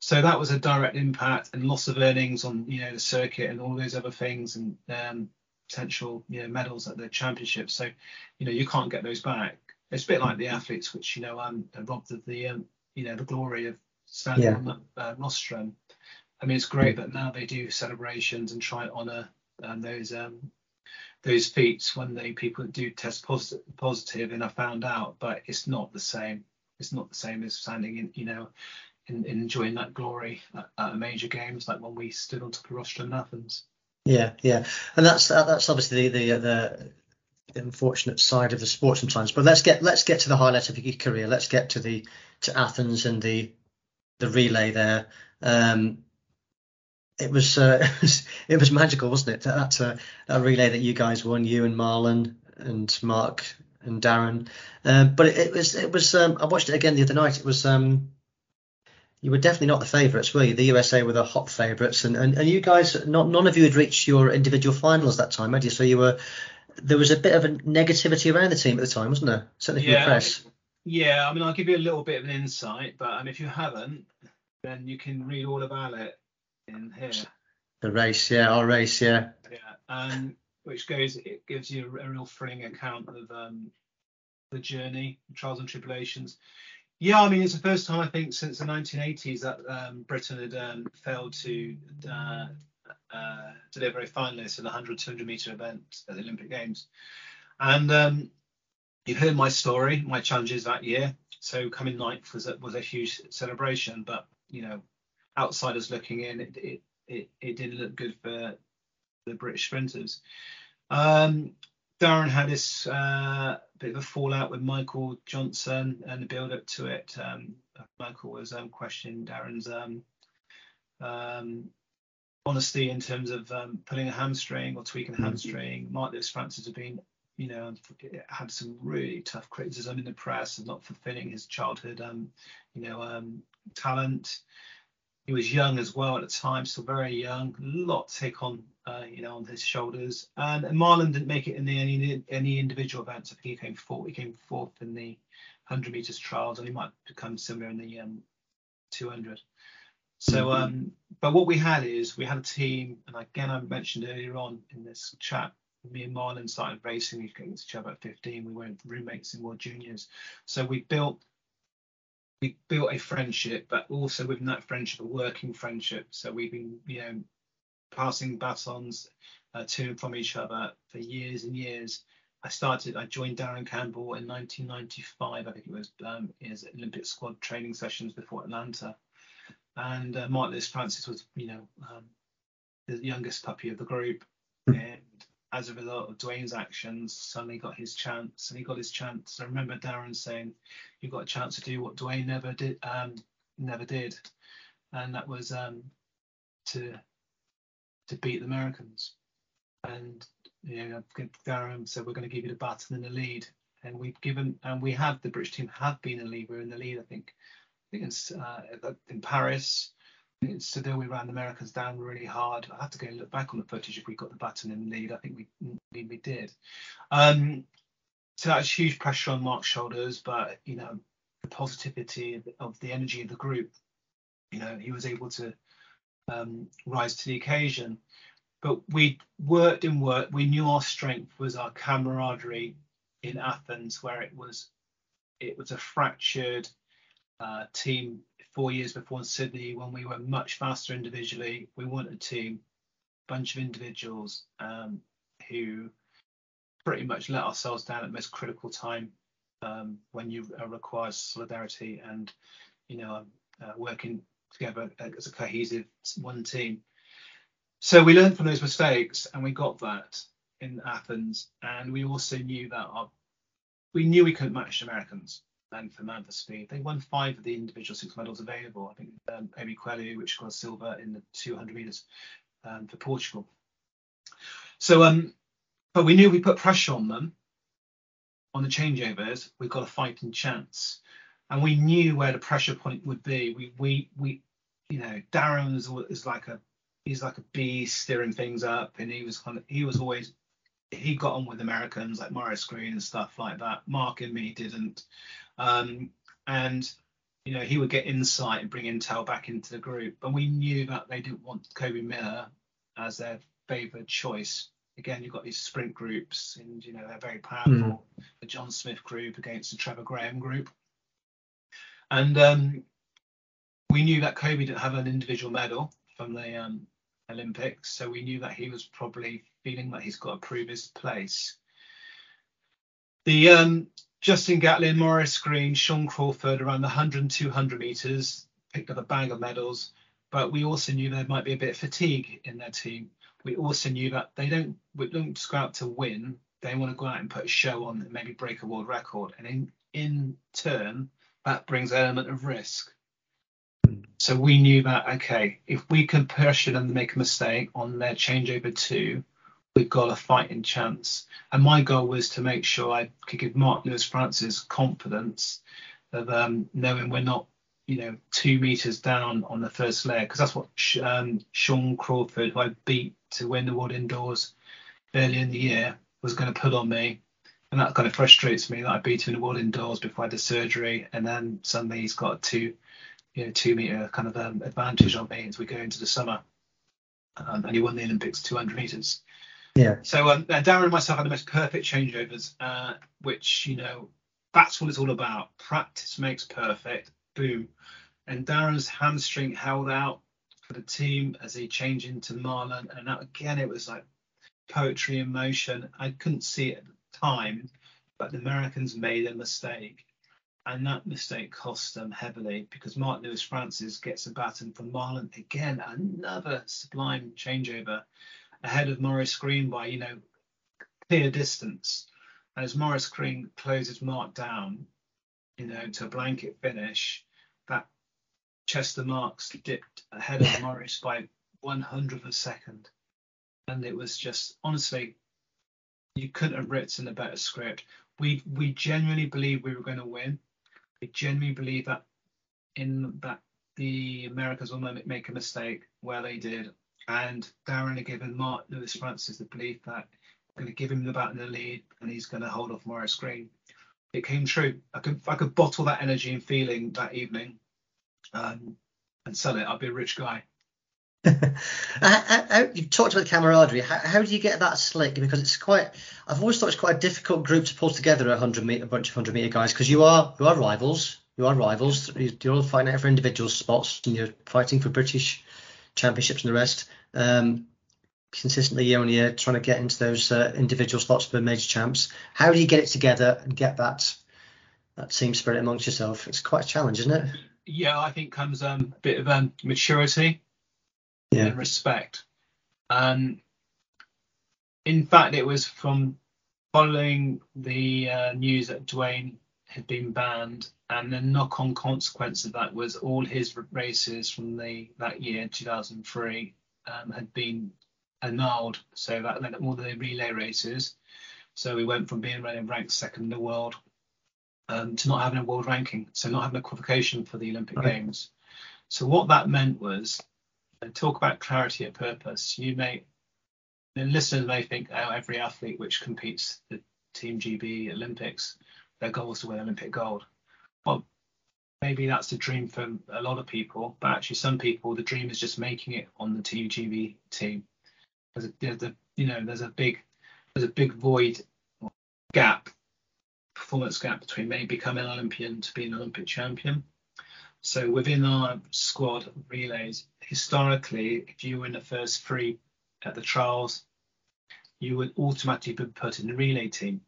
So that was a direct impact and loss of earnings on you know the circuit and all those other things and um, potential you know medals at the championships. So you know you can't get those back. It's a bit like the athletes which you know um, are robbed of the um, you know the glory of standing yeah. on uh, rostrum. I mean it's great that now they do celebrations and try to honour um, those um, those feats when they people do test positive, positive and are found out, but it's not the same. It's not the same as standing in you know in, in enjoying that glory at, at, major games like when we stood on top of rostrum in Athens. Yeah, yeah, and that's that's obviously the the, the unfortunate side of the sport sometimes. But let's get let's get to the highlight of your career. Let's get to the to Athens and the the relay there. Um, it was, uh, it was it was magical, wasn't it? That uh, that relay that you guys won, you and Marlon and Mark and Darren. Um, but it, it, was it was um, I watched it again the other night. It was um, you were definitely not the favourites, were you? The USA were the hot favourites, and, and, and you guys, not none of you had reached your individual finals that time, had you? So you were there was a bit of a negativity around the team at the time, wasn't there? Certainly from yeah, the press. Yeah, I mean, I'll give you a little bit of an insight, but um, if you haven't, then you can read all about it in here. The race, yeah, our race, yeah. Yeah, um, which goes, it gives you a, real thrilling account of um, the journey, trials and tribulations. Yeah, I mean, it's the first time I think since the 1980s that um, Britain had um, failed to uh, uh, deliver a finalist in the 100 200 meter event at the Olympic Games. And um, you've heard my story, my challenges that year. So coming ninth was a, was a huge celebration, but you know, outsiders looking in, it it it, it didn't look good for the British sprinters. Um, Darren had this uh, bit of a fallout with Michael Johnson and the build up to it. Um, Michael was um, questioning Darren's um, um, honesty in terms of um, pulling a hamstring or tweaking a mm-hmm. hamstring. Mark Lewis Francis had been, you know, had some really tough criticism in the press of not fulfilling his childhood, um, you know, talent he was young as well at the time, still very young. A lot to take on, uh, you know, on his shoulders. And, and Marlon didn't make it in the any any individual events. I think he came fourth. He came fourth in the 100 meters trials, and he might become similar in the um, 200. So, mm-hmm. um, but what we had is we had a team, and again I mentioned earlier on in this chat, me and Marlon started racing against each other at 15. We weren't roommates in World Juniors, so we built we built a friendship, but also within that friendship, a working friendship. So we've been, you know, passing batons uh, to and from each other for years and years. I started, I joined Darren Campbell in 1995, I think it was, um, his Olympic squad training sessions before Atlanta. And uh, Mark Lewis Francis was, you know, um, the youngest puppy of the group. Hmm. And as a result of Dwain's actions, suddenly got his chance, and he got his chance. I remember Darren saying, "You got a chance to do what Dwayne never did, um, never did," and that was um, to to beat the Americans. And you know, Darren said, "We're going to give you the baton and the lead," and we've given, and we have the British team have been a lead. We're in the lead, I think. I think it's uh, in Paris Still, we ran the Americans down really hard. I have to go look back on the footage if we got the baton in the lead. I think we we, did. Um, so that's huge pressure on Mark's shoulders, but you know the positivity of the energy of the group. You know he was able to um, rise to the occasion. But we worked and worked. We knew our strength was our camaraderie in Athens, where it was it was a fractured uh, team four years before in Sydney when we were much faster individually. We wanted a team, a bunch of individuals um, who pretty much let ourselves down at the most critical time um, when you uh, require solidarity and you know uh, working together as a cohesive one team. So we learned from those mistakes and we got that in Athens, and we also knew that our, we knew we couldn't match Americans and for speed. They won five of the individual six medals available. I think um, Obikwelu, which got silver in the 200 meters um, for Portugal. So, um, but we knew we put pressure on them on the changeovers. We've got a fighting chance, and we knew where the pressure point would be. We we we, you know, Darren is, is like a he's like a bee steering things up, and he was kind of he was always he got on with Americans like Maurice Greene and stuff like that. Mark and me didn't. Um, and you know he would get insight and bring intel back into the group. And we knew that they didn't want Coby Miller as their favoured choice. Again, you've got these sprint groups, and you know they're very powerful. Mm. The John Smith group against the Trevor Graham group, and um, we knew that Kobe didn't have an individual medal from the um, Olympics, so we knew that he was probably feeling that he's got to prove his place. The um, Justin Gatlin, Maurice Greene, Shawn Crawford around the 100 and 200 meters picked up a bag of medals, but we also knew there might be a bit of fatigue in their team. We also knew that they don't we don't just go out to win; they want to go out and put a show on and maybe break a world record, and in in turn that brings an element of risk. So we knew that okay, if we can pressure them to make a mistake on their changeover two, we've got a fighting chance. And my goal was to make sure I could give Mark Lewis Francis confidence of um, knowing we're not, you know, two meters down on the first leg, because that's what um, Shawn Crawford, who I beat to win the World Indoors early in the year, was going to put on me. And that kind of frustrates me that I beat him in the World Indoors before I had the surgery, and then suddenly he's got two, you know, two meter kind of um, advantage on me as we go into the summer. Um, and he won the Olympics 200 meters. Yeah. So um, Darren and myself had the most perfect changeovers, uh, which you know that's what it's all about. Practice makes perfect. Boom. And Darren's hamstring held out for the team as he changed into Marlon, and that, again it was like poetry in motion. I couldn't see it at the time, but the Americans made a mistake. And that mistake cost them heavily because Mark Lewis Francis gets a baton from Marlon. Again, another sublime changeover ahead of Maurice Greene by, you know, clear distance. And as Maurice Greene closes Mark down, you know, to a blanket finish, that Chester Marks dipped ahead of Maurice by one hundredth of a second. And it was just honestly, you couldn't have written a better script. We we genuinely believed we were going to win. We genuinely believe that in that the Americans will make a mistake where they did and Darren had given Mark Lewis Francis the belief that going to give him the bat in the lead and he's going to hold off Maurice Greene. It came true. I could I could bottle that energy and feeling that evening um, and sell it. I'd be a rich guy. you've talked about camaraderie. How, how, do you get that slick? Because it's quite. I've always thought it's quite a difficult group to pull together a hundred meter, a bunch of hundred meter guys, because you are you are rivals. You are rivals. You're all fighting out for individual spots, and you're fighting for British championships and the rest. Um, consistently year on year, trying to get into those uh, individual slots for major champs. How do you get it together and get that that team spirit amongst yourself? It's quite a challenge, isn't it? Yeah, I think comes um, a bit of um, maturity yeah. and respect. Um, in fact, it was from following the uh, news that Dwain had been banned and the knock-on consequence of that was all his races from the that year 2003 um, had been annulled so that meant all the relay races so we went from being ranked second in the world um, to not having a world ranking so not having a qualification for the olympic right. games so what that meant was talk about clarity of purpose you may the listeners may think oh every athlete which competes the team gb olympics their goal is to win olympic gold well, maybe that's the dream for a lot of people, but actually some people the dream is just making it on the TUGB team. There's a, there's a you know there's a big there's a big void gap performance gap between maybe becoming an Olympian to being an Olympic champion. So within our squad relays, historically, if you were in the first three at the trials, you would automatically be put in the relay team.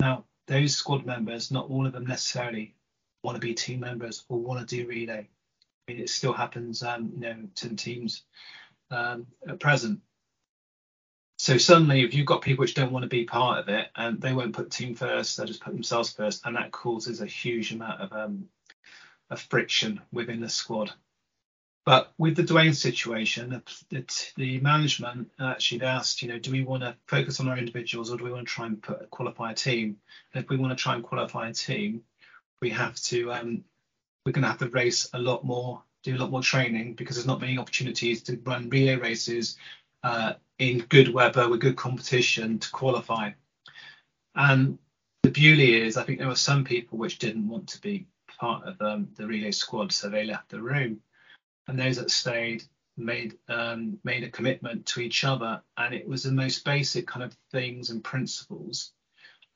Now, those squad members, not all of them necessarily want to be team members or want to do relay. I mean, it still happens, um, you know, to the teams um, at present. So suddenly, if you've got people which don't want to be part of it, and they won't put team first, they'll just put themselves first, and that causes a huge amount of um, of friction within the squad. But with the Dwain situation, the, the management actually asked, you know, do we want to focus on our individuals or do we want to try and put, qualify a team? And if we want to try and qualify a team, we have to, um, we're going to have to race a lot more, do a lot more training because there's not many opportunities to run relay races uh, in good weather with good competition to qualify. And the beauty is, I think there were some people which didn't want to be part of um, the relay squad, so they left the room and those that stayed made um, made a commitment to each other, and it was the most basic kind of things and principles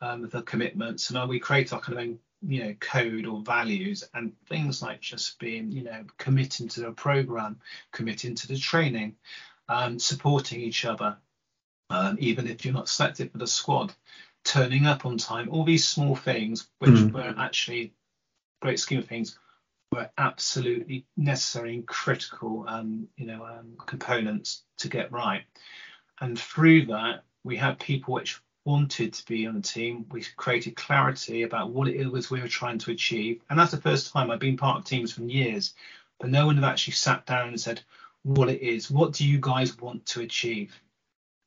um, the commitments. And we create our kind of own, you know, code or values, and things like just being, you know, committing to the program, committing to the training, um, supporting each other, um, even if you're not selected for the squad, turning up on time, all these small things which mm. were actually great scheme of things were absolutely necessary and critical, um, you know, um, components to get right. And through that, we had people which wanted to be on the team. We created clarity about what it was we were trying to achieve. And that's the first time I've been part of teams for years, but no one had actually sat down and said what it is. What do you guys want to achieve?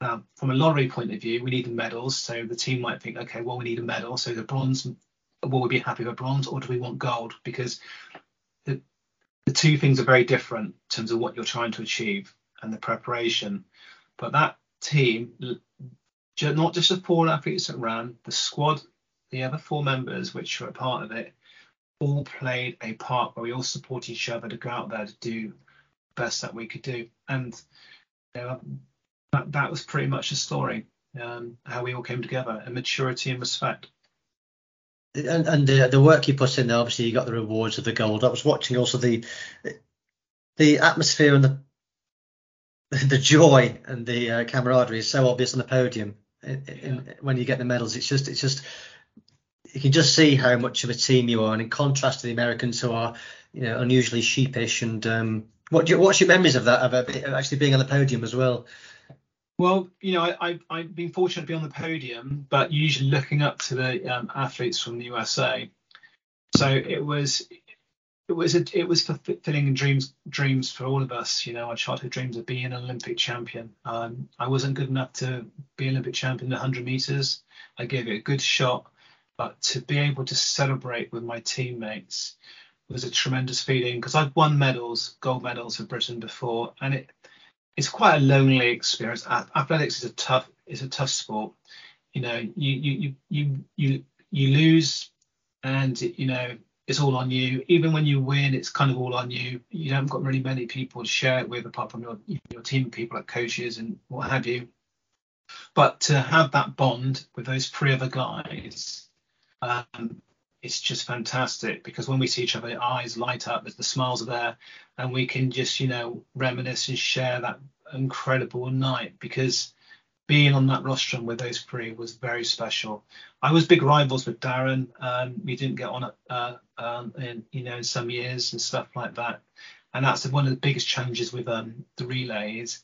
Now, from a lottery point of view, we need the medals. So the team might think, okay, well, we need a medal. So the bronze, will we be happy with bronze or do we want gold? Because the two things are very different in terms of what you're trying to achieve and the preparation. But that team, not just the four athletes that ran, the squad, the other four members which were a part of it, all played a part where we all support each other to go out there to do the best that we could do. And you know, that, that was pretty much the story, um, how we all came together, and maturity and respect and, and the, the work you put in there, obviously you got the rewards of the gold. I was watching also the the atmosphere and the the joy and the uh, camaraderie is so obvious on the podium in, in, when you get the medals. It's just it's just you can just see how much of a team you are, and in contrast to the Americans who are you know unusually sheepish. And um, what what's your memories of that of, of actually being on the podium as well? Well, you know, I, I, have been fortunate to be on the podium, but usually looking up to the um, athletes from the USA. So it was it was a, it was fulfilling dreams dreams for all of us. You know, our childhood dreams of being an Olympic champion. Um, I wasn't good enough to be Olympic champion in 100 meters. I gave it a good shot, but to be able to celebrate with my teammates was a tremendous feeling because I've won medals, gold medals for Britain before, and it it's quite a lonely experience. Athletics is a tough is a tough sport. You know, you you you you you lose, and you know it's all on you. Even when you win, it's kind of all on you. You haven't got really many people to share it with apart from your your team people like coaches and what have you. But to have that bond with those three other guys, um, it's just fantastic because when we see each other, our eyes light up as the smiles are there, and we can just you know reminisce and share that incredible night because being on that rostrum with those three was very special. I was big rivals with Darren. Um, we didn't get on uh, um, in you know in some years and stuff like that, and that's one of the biggest challenges with um, the relays.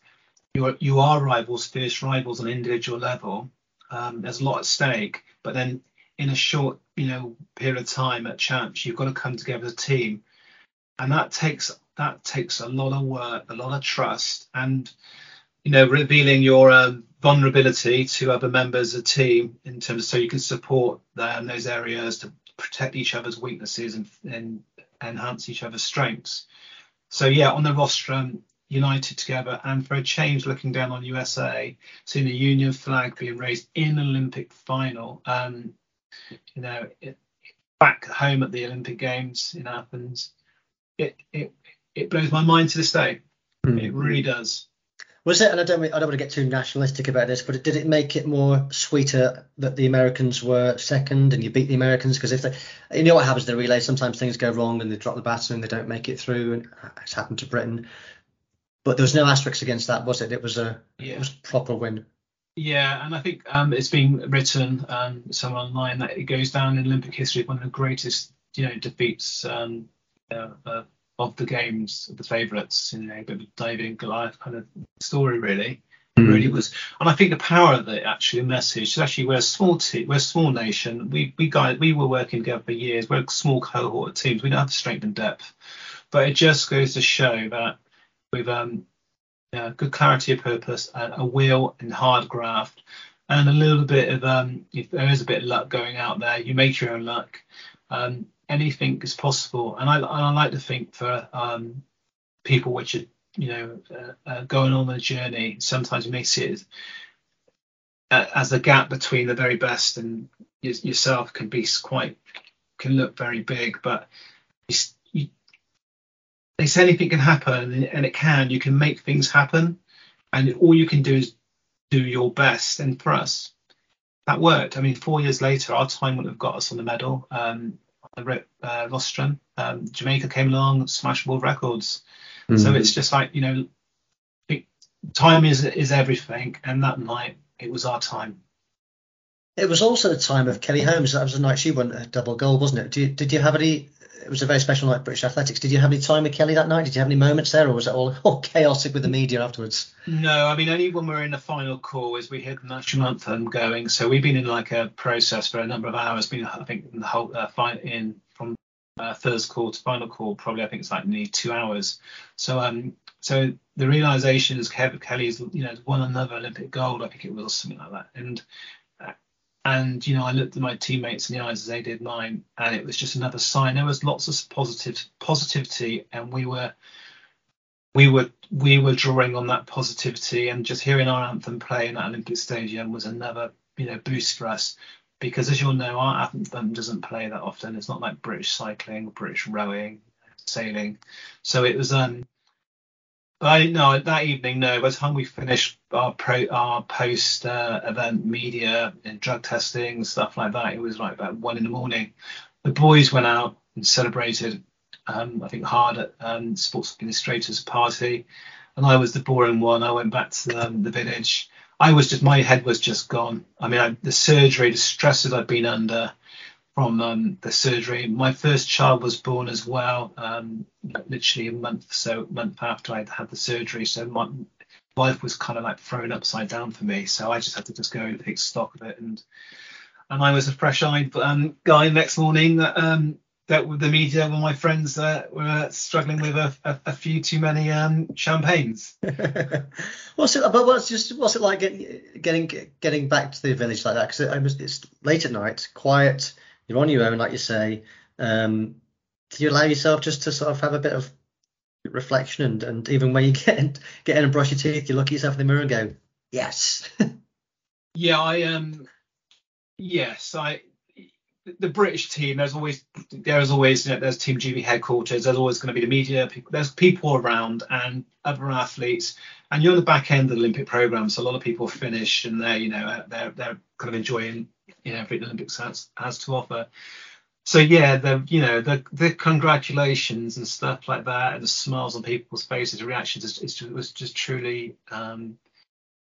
You are you are rivals, fierce rivals on an individual level. Um, there's a lot at stake, but then in a short, you know, period of time at champs, you've got to come together as a team, and that takes that takes a lot of work, a lot of trust, and you know, revealing your um, vulnerability to other members of the team in terms of so you can support them those areas to protect each other's weaknesses and, and enhance each other's strengths. So yeah, on the rostrum, united together, and for a change, looking down on USA, seeing the Union flag being raised in Olympic final, um, you know, it, back home at the Olympic Games in Athens, it it it blows my mind to this day. Mm. It really does. Was it? And I don't, I don't want to get too nationalistic about this, but did it make it more sweeter that the Americans were second and you beat the Americans? Because if they, you know what happens in the relay, sometimes things go wrong and they drop the baton and they don't make it through, and it's happened to Britain. But there was no asterisk against that, was it? It was a, yeah. it was a proper win. Yeah, and I think um, it's been written um, somewhere online that it goes down in Olympic history as one of the greatest, you know, defeats um, uh, uh, of the games, of the favourites, you know, a bit of David Goliath kind of story, really. Mm. Really was, and I think the power of the actually message, is actually we're a small team, we're a small nation. We we guys we were working together for years. We're a small cohort of teams. We don't have the strength and depth, but it just goes to show that with um, uh, good clarity of purpose, and a will and hard graft, and a little bit of um, if there is a bit of luck going out there, you make your own luck. Um, anything is possible. And I, I like to think for um, people which are, you know, uh, uh, going on a journey, sometimes you may see it as, the gap between the very best and yourself can be quite, can look very big, but they say anything can happen and it can, you can make things happen. And all you can do is do your best. And for us, that worked. I mean, four years later, our time would have got us on the medal. Um, Rip uh, Rostron. Um, Jamaica came along, smashed world records. Mm-hmm. So it's just like you know, time is is everything, and that night it was our time. It was also the time of Kelly Holmes. That was the night she won a double gold, wasn't it? Did you, did you have any it was a very special night British athletics. Did you have any time with Kelly that night? Did you have any moments there, or was it all, all chaotic with the media afterwards? No, I mean only when we were in the final call is we had the national anthem going. So we've been in like a process for a number of hours. Been I think in the whole uh, fight in from uh, first call to final call probably I think it's like nearly two hours. So um so the realization is Kelly's you know won another Olympic gold. I think it was something like that, and and you know, I looked at my teammates in the eyes as they did mine, and it was just another sign. There was lots of positive positivity, and we were we were we were drawing on that positivity, and just hearing our anthem play in that Olympic Stadium was another you know boost for us. Because as you'll know, our anthem doesn't play that often. It's not like British cycling, British rowing, sailing. So it was um I didn't know that evening. No, by the time we finished our pro, our post uh, event media and drug testing stuff like that, it was like about one in the morning. The boys went out and celebrated. Um, I think hard at um, sports administrators party, and I was the boring one. I went back to um, the village. I was just my head was just gone. I mean, I, the surgery, the stresses I'd been under, from um, the surgery. My first child was born as well, um, literally a month so month after I'd had the surgery. So my life was kind of like thrown upside down for me. So I just had to just go and take stock of it. And and I was a fresh-eyed um, guy next morning that um, that with the media when my friends uh, were struggling with a, a, a few too many um, champagnes. what's it? But what's just what's it like getting getting getting back to the village like that? Because it, it's late at night, quiet you're on your own, like you say. Um, do you allow yourself just to sort of have a bit of reflection and, and even when you get get in and brush your teeth, you look at yourself in the mirror and go, yes. yeah, I um, yes, I. The British team, there's always there's always you know, there's Team GB headquarters. There's always going to be the media. People, there's people around and other athletes, and you're on the back end of the Olympic program. So a lot of people finish and they're you know they're they're kind of enjoying you know Olympics has, has to offer. So yeah, the you know the the congratulations and stuff like that, and the smiles on people's faces, the reactions, just, it was just truly um,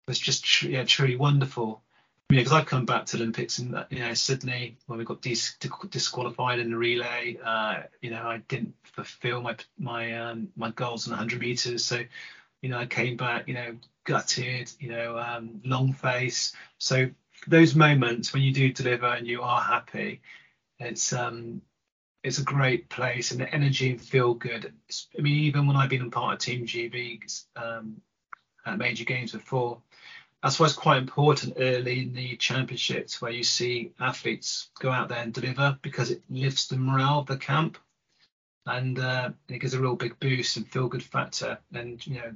was just tr- yeah truly wonderful. I mean, because I've come back to Olympics in you know Sydney when we got dis- disqualified in the relay. Uh, you know, I didn't fulfil my my um, my goals in 100 meters, so you know I came back, you know, gutted, you know, um, long face. So those moments when you do deliver and you are happy, it's um it's a great place and the energy and feel good. I mean, even when I've been part of Team GB um, at major games before, that's why it's quite important early in the championships where you see athletes go out there and deliver because it lifts the morale of the camp and uh, it gives a real big boost and feel good factor. And you know,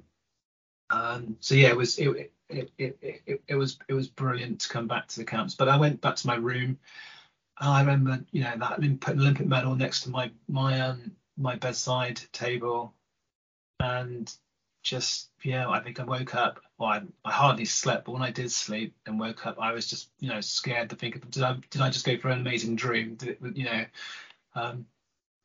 um, so yeah, it was it, it, it, it, it was it was brilliant to come back to the camps. But I went back to my room. I remember, you know, that Olympic, medal next to my my um my bedside table, and just yeah, I think I woke up. Well, I, I hardly slept, but when I did sleep and woke up, I was just you know scared to think, did I did I just go for an amazing dream? Did you know, um,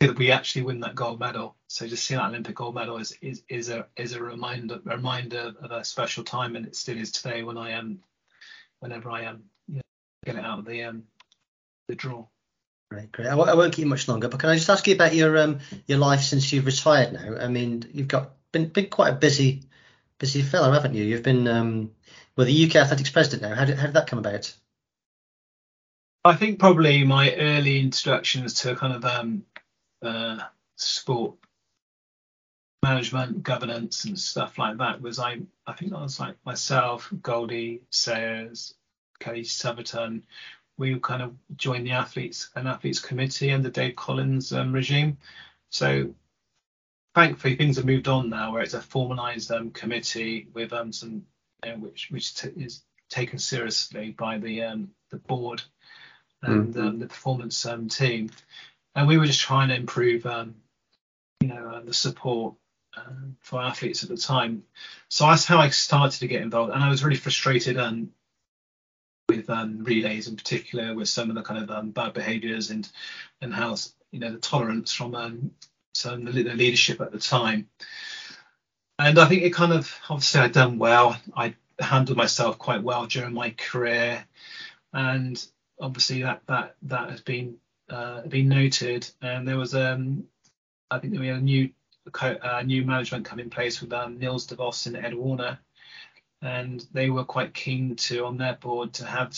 did we actually win that gold medal? So just seeing that Olympic gold medal is is, is a is a reminder a reminder of a special time, and it still is today when I am, whenever I am, you know, get it out of the um the draw. Great, great. I w- I won't keep you much longer, but can I just ask you about your um your life since you've retired now? I mean, you've got been been quite a busy busy fellow, haven't you? You've been um well the UK Athletics president now. How did how did that come about? I think probably my early introductions to kind of um uh sport management, governance, and stuff like that was I I think I was like myself, Goldie Sayers, Kelly Sotherton. We kind of joined the athletes and athletes committee under Dave Collins um, regime. So thankfully things have moved on now, where it's a formalised um, committee with um, some you know, which which t- is taken seriously by the um, the board and Mm. um, the performance um, team. And we were just trying to improve, um, you know, uh, the support um, for athletes at the time. So that's how I started to get involved, and I was really frustrated um, with um, relays in particular, with some of the kind of um, bad behaviours and and how you know the tolerance from some the leadership at the time. And I think it kind of obviously I'd done well. I handled myself quite well during my career, and obviously that that that has been uh, been noted. And there was um I think we had a new co- uh, new management come in place with um, Niels de Vos and Ed Warner, and they were quite keen to on their board to have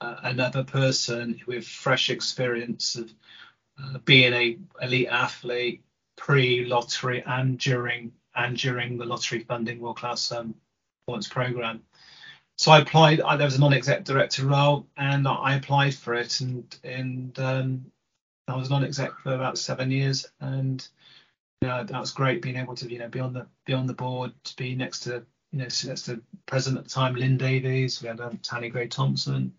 uh, another person with fresh experience of uh, being a elite athlete pre-lottery and during and during the lottery funding world class um, performance program. So I applied. I, there was a non-exec director role, and I applied for it, and and um, I was non-exec for about seven years, and you know, that was great being able to you know be on the be on the board, to be next to you know next to president at the time, Lynn Davies. We had um, Tanni Grey Thompson,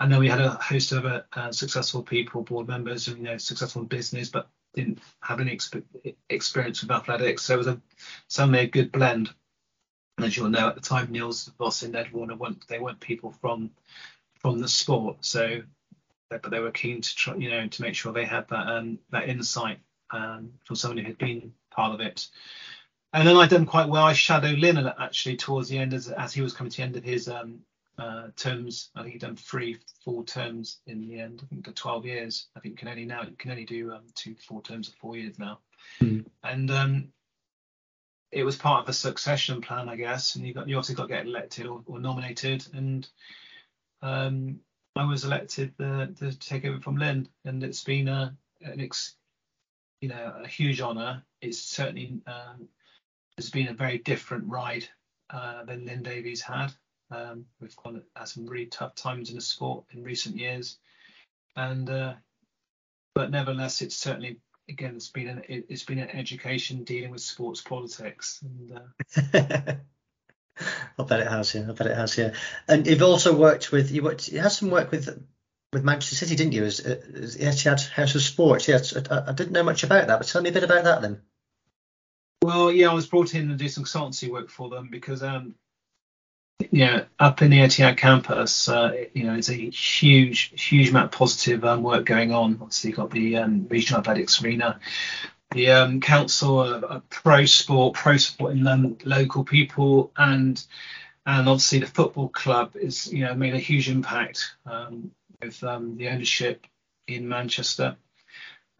and then we had a host of uh, uh, successful people, board members, and you know successful in business, but didn't have any exp- experience with athletics. So it was a certainly a good blend. And as you'll know, at the time, Niels Voss and Ed Warner weren't they weren't people from from the sport, so but they were keen to try, you know, to make sure they had that um, that insight um, from someone who had been part of it. And then I done quite well. I shadowed Lynn actually towards the end as as he was coming to the end of his um, uh, terms. I think he'd done three full terms in the end. I think the 12 years. I think can only now you can only do um, two full terms of four years now. Mm. And um, it was part of a succession plan, I guess. And you got you obviously got to get elected or, or nominated. And um, I was elected to take over from Lynn, and it's been a an ex, you know a huge honour. It's certainly um, has been a very different ride uh, than Lynn Davies had. Um, we've gone had some really tough times in the sport in recent years, and uh, but nevertheless, it's certainly again it's been an it, it's been an education dealing with sports politics. And, uh, I bet it has, yeah. I bet it has, yeah. And you've also worked with you worked you had some work with with Manchester City, didn't you? As, as Etihad House of Sports. Yes, I, I didn't know much about that, but tell me a bit about that then. Well, yeah, I was brought in to do some consultancy work for them because, um, yeah, up in the Etihad campus, uh, you know, it's a huge, huge amount of positive um, work going on. Obviously, you've got the um, regional athletics arena, the um, council, uh, uh, pro sport, pro supporting local people, and and obviously the football club is, you know, made a huge impact um, with um, the ownership in Manchester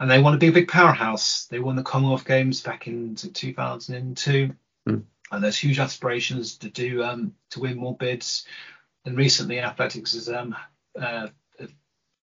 and they want to be a big powerhouse. They won the Commonwealth Games back in 2002, Mm. And there's huge aspirations to do um, to win more bids. And recently, athletics has um, uh,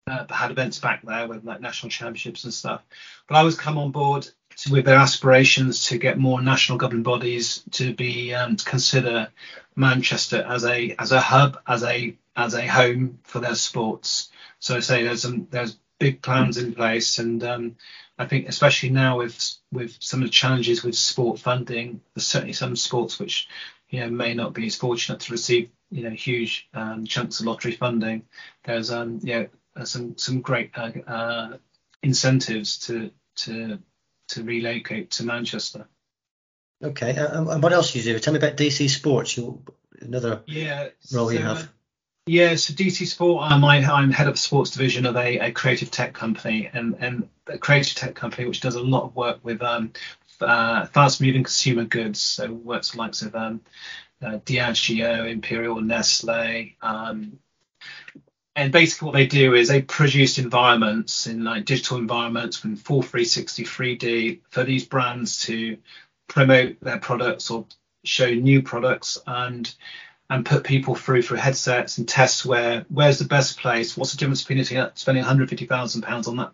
uh, had events back there with like national championships and stuff. But I was come on board to, with their aspirations to get more national governing bodies to be um, to consider Manchester as a as a hub, as a as a home for their sports. So I say there's some there's big plans in place, and um, I think especially now with with some of the challenges with sport funding, there's certainly some sports which you know may not be as fortunate to receive you know huge um, chunks of lottery funding. There's um you know uh, some some great uh, uh, incentives to to to relocate to Manchester. Okay, uh, and what else do you do? Tell me about DC Sports. You another yeah, role so, you have. Yeah, so DC Sport, um, I, I'm head of the sports division of a, a creative tech company, and, and a creative tech company which does a lot of work with um, uh, fast-moving consumer goods. So works with likes of um, uh, Diageo, Imperial, Nestle. Um, and basically what they do is they produce environments in like digital environments with full 360 3D for these brands to promote their products or show new products and and put people through through headsets and tests where where's the best place what's the difference between spending 150,000 pounds on that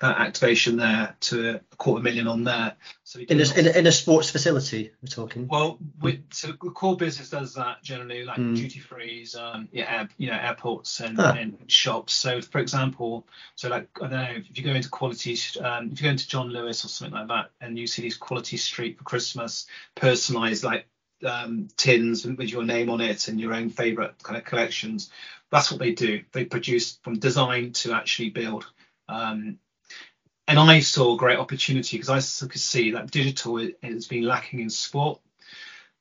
that activation there to a quarter million on there so in a, in, a, in a sports facility we're talking well with, so the core business does that generally like mm. duty frees um yeah air, you know airports and, huh. and, shops so for example so like i don't know if you go into quality um, if you go into john lewis or something like that and you see these quality street for christmas personalized like um, tins with your name on it and your own favorite kind of collections. That's what they do. They produce from design to actually build. Um, and I saw a great opportunity because I could see that digital has been lacking in sport.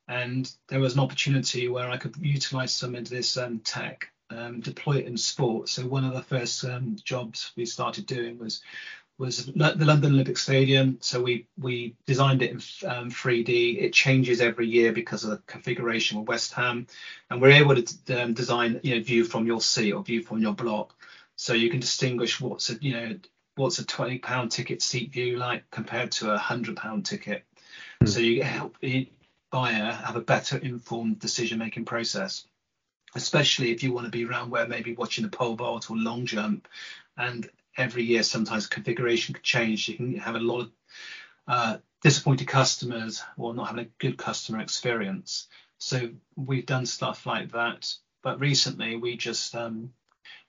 And there was an opportunity where I could utilize some of this um, tech, um, deploy it in sport. So one of the first um, jobs we started doing was was the London Olympic Stadium. So we we designed it in um, 3D. It changes every year because of the configuration with West Ham, and we're able to um, design you know view from your seat or view from your block, so you can distinguish what's a you know what's a 20 pound ticket seat view like compared to a hundred pound ticket. Mm. So you help the buyer have a better informed decision making process especially if you want to be around where maybe watching the pole vault or long jump and every year sometimes configuration could change. You can have a lot of uh, disappointed customers or not having a good customer experience. So we've done stuff like that. But recently we just um,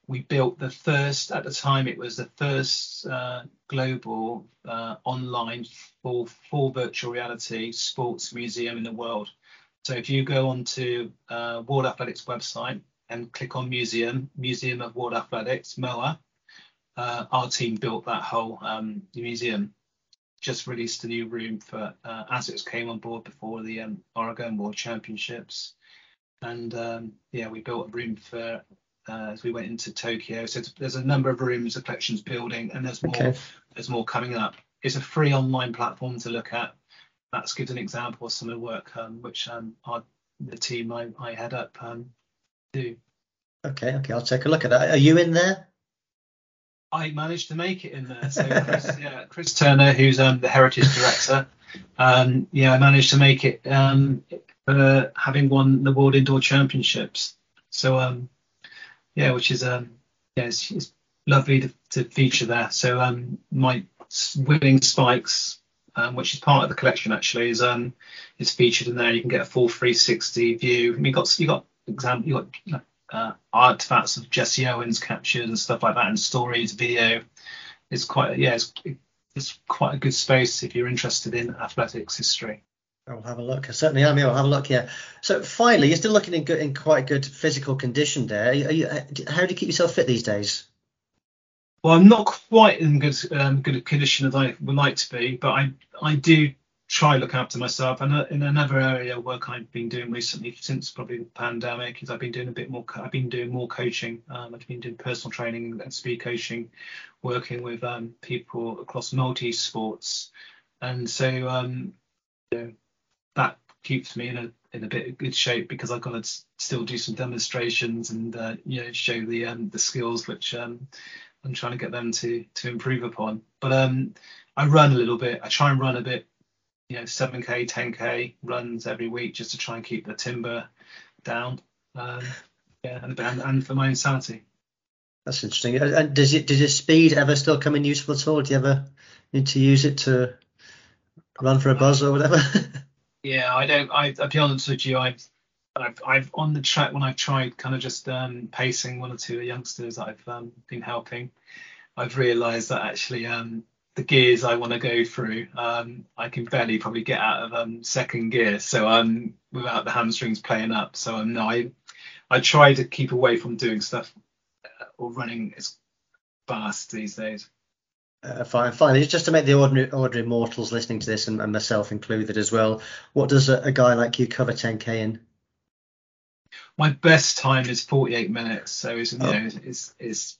we built the first at the time it was the first uh, global uh, online full full virtual reality sports museum in the world. So if you go onto uh, World Athletics website and click on museum, Museum of World Athletics, MOA, uh, our team built that whole um, museum. Just released a new room for uh, ASICS came on board before the um, Oregon World Championships, and um, yeah, we built a room for uh, as we went into Tokyo. So there's a number of rooms, the collection's building, and there's more. Okay. There's more coming up. It's a free online platform to look at. That's gives an example of some of the work um, which um, our, the team I, I head up um, do. Okay, okay, I'll take a look at that. Are you in there? I managed to make it in there. So Chris, yeah, Chris Turner, who's um, the heritage director, um, yeah, I managed to make it um, for having won the World Indoor Championships. So um, yeah, which is um, yeah, it's, it's lovely to, to, feature there. So um, my winning spikes, which is part of the collection actually, is is featured in there. You can get a full 360 view. I mean, you got you got example, you got uh, artifacts of Jesse Owens captured and stuff like that, and stories, video. It's quite yeah, it's, it's quite a good space if you're interested in athletics history. I'll have a look. I certainly am. I'll have a look. Yeah. So finally, you're still looking in good, in quite good physical condition there. Are you, uh, how do you keep yourself fit these days? Well, I'm not quite in good um, good condition as I would like to be, but I I do try look after myself. And uh, in another area of work I've been doing recently, since probably the pandemic, is I've been doing a bit more. I've been doing more coaching. Um, I've been doing personal training and speed coaching, working with um, people across multi sports, and so um, you know, that keeps me in a in a bit of good shape because I've got to still do some demonstrations and uh, you know show the um, the skills which um, I'm trying to get them to to improve upon. But um, I run a little bit. I try and run a bit you know 7k 10k runs every week just to try and keep the timber down um, yeah and, and, and for my insanity that's interesting. And does it does your speed ever still come in useful at all? Do you ever need to use it to run for a buzz or whatever? Yeah i don't I, i'll be honest with you i've I've, I've on the track when I've tried kind of just um, pacing one or two youngsters that I've um, been helping, I've realised that actually um, the gears I want to go through, um, I can barely probably get out of um, second gear. So um, without the hamstrings playing up. So um, no, I I try to keep away from doing stuff uh, or running as fast these days. Uh, fine, finally, just to make the ordinary ordinary mortals listening to this, and, and myself included as well, what does a, a, guy like you cover 10k in? My best time is 48 minutes, so it's oh. you know it's it's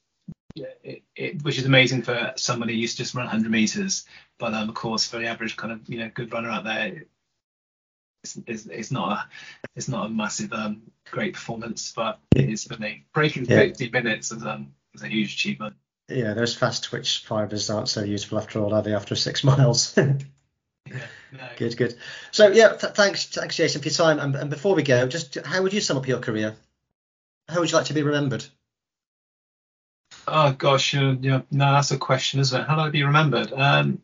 it, it, which is amazing for somebody who used to just run 100 meters. But um, of course, for the average kind of you know good runner out there, it's, it's, it's not a it's not a massive um, great performance, but it is for me. Breaking yeah. 50 minutes is um is a huge achievement. Yeah, those fast twitch fibers aren't so useful after all, are they? After six miles. yeah, no. Good, good. So yeah, th- thanks, thanks, Jason, for your time. And, and before we go, just how would you sum up your career? How would you like to be remembered? Oh gosh, uh, yeah, no, that's a question, isn't it? How do I be remembered? Um,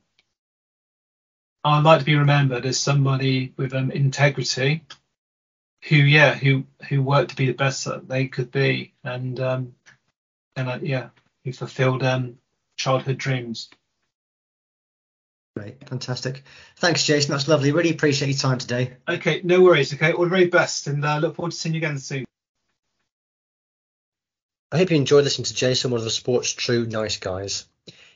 I'd like to be remembered as somebody with um, integrity, who, yeah, who who worked to be the best that they could be, and um, and uh, yeah, who fulfilled um, childhood dreams. Great, fantastic. Thanks, Jason. That's lovely. Really appreciate your time today. Okay, no worries. Okay, all the very best, and uh, look forward to seeing you again soon. I hope you enjoyed listening to Jason, one of the sport's true nice guys.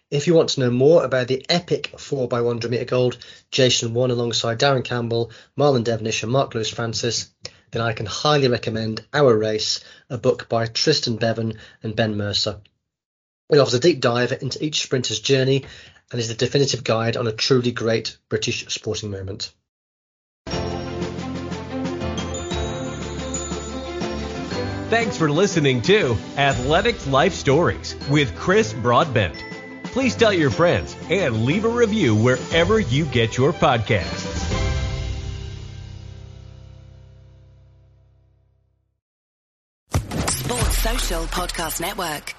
If you want to know more about the epic 4x100 metre gold Jason won alongside Darren Campbell, Marlon Devonish, and Mark Lewis Francis, then I can highly recommend Our Race, a book by Trystan Bevan and Ben Mercer. It offers a deep dive into each sprinter's journey and is the definitive guide on a truly great British sporting moment. Thanks for listening to Athletics Life Stories with Chris Broadbent. Please tell your friends and leave a review wherever you get your podcasts. Sports Social Podcast Network.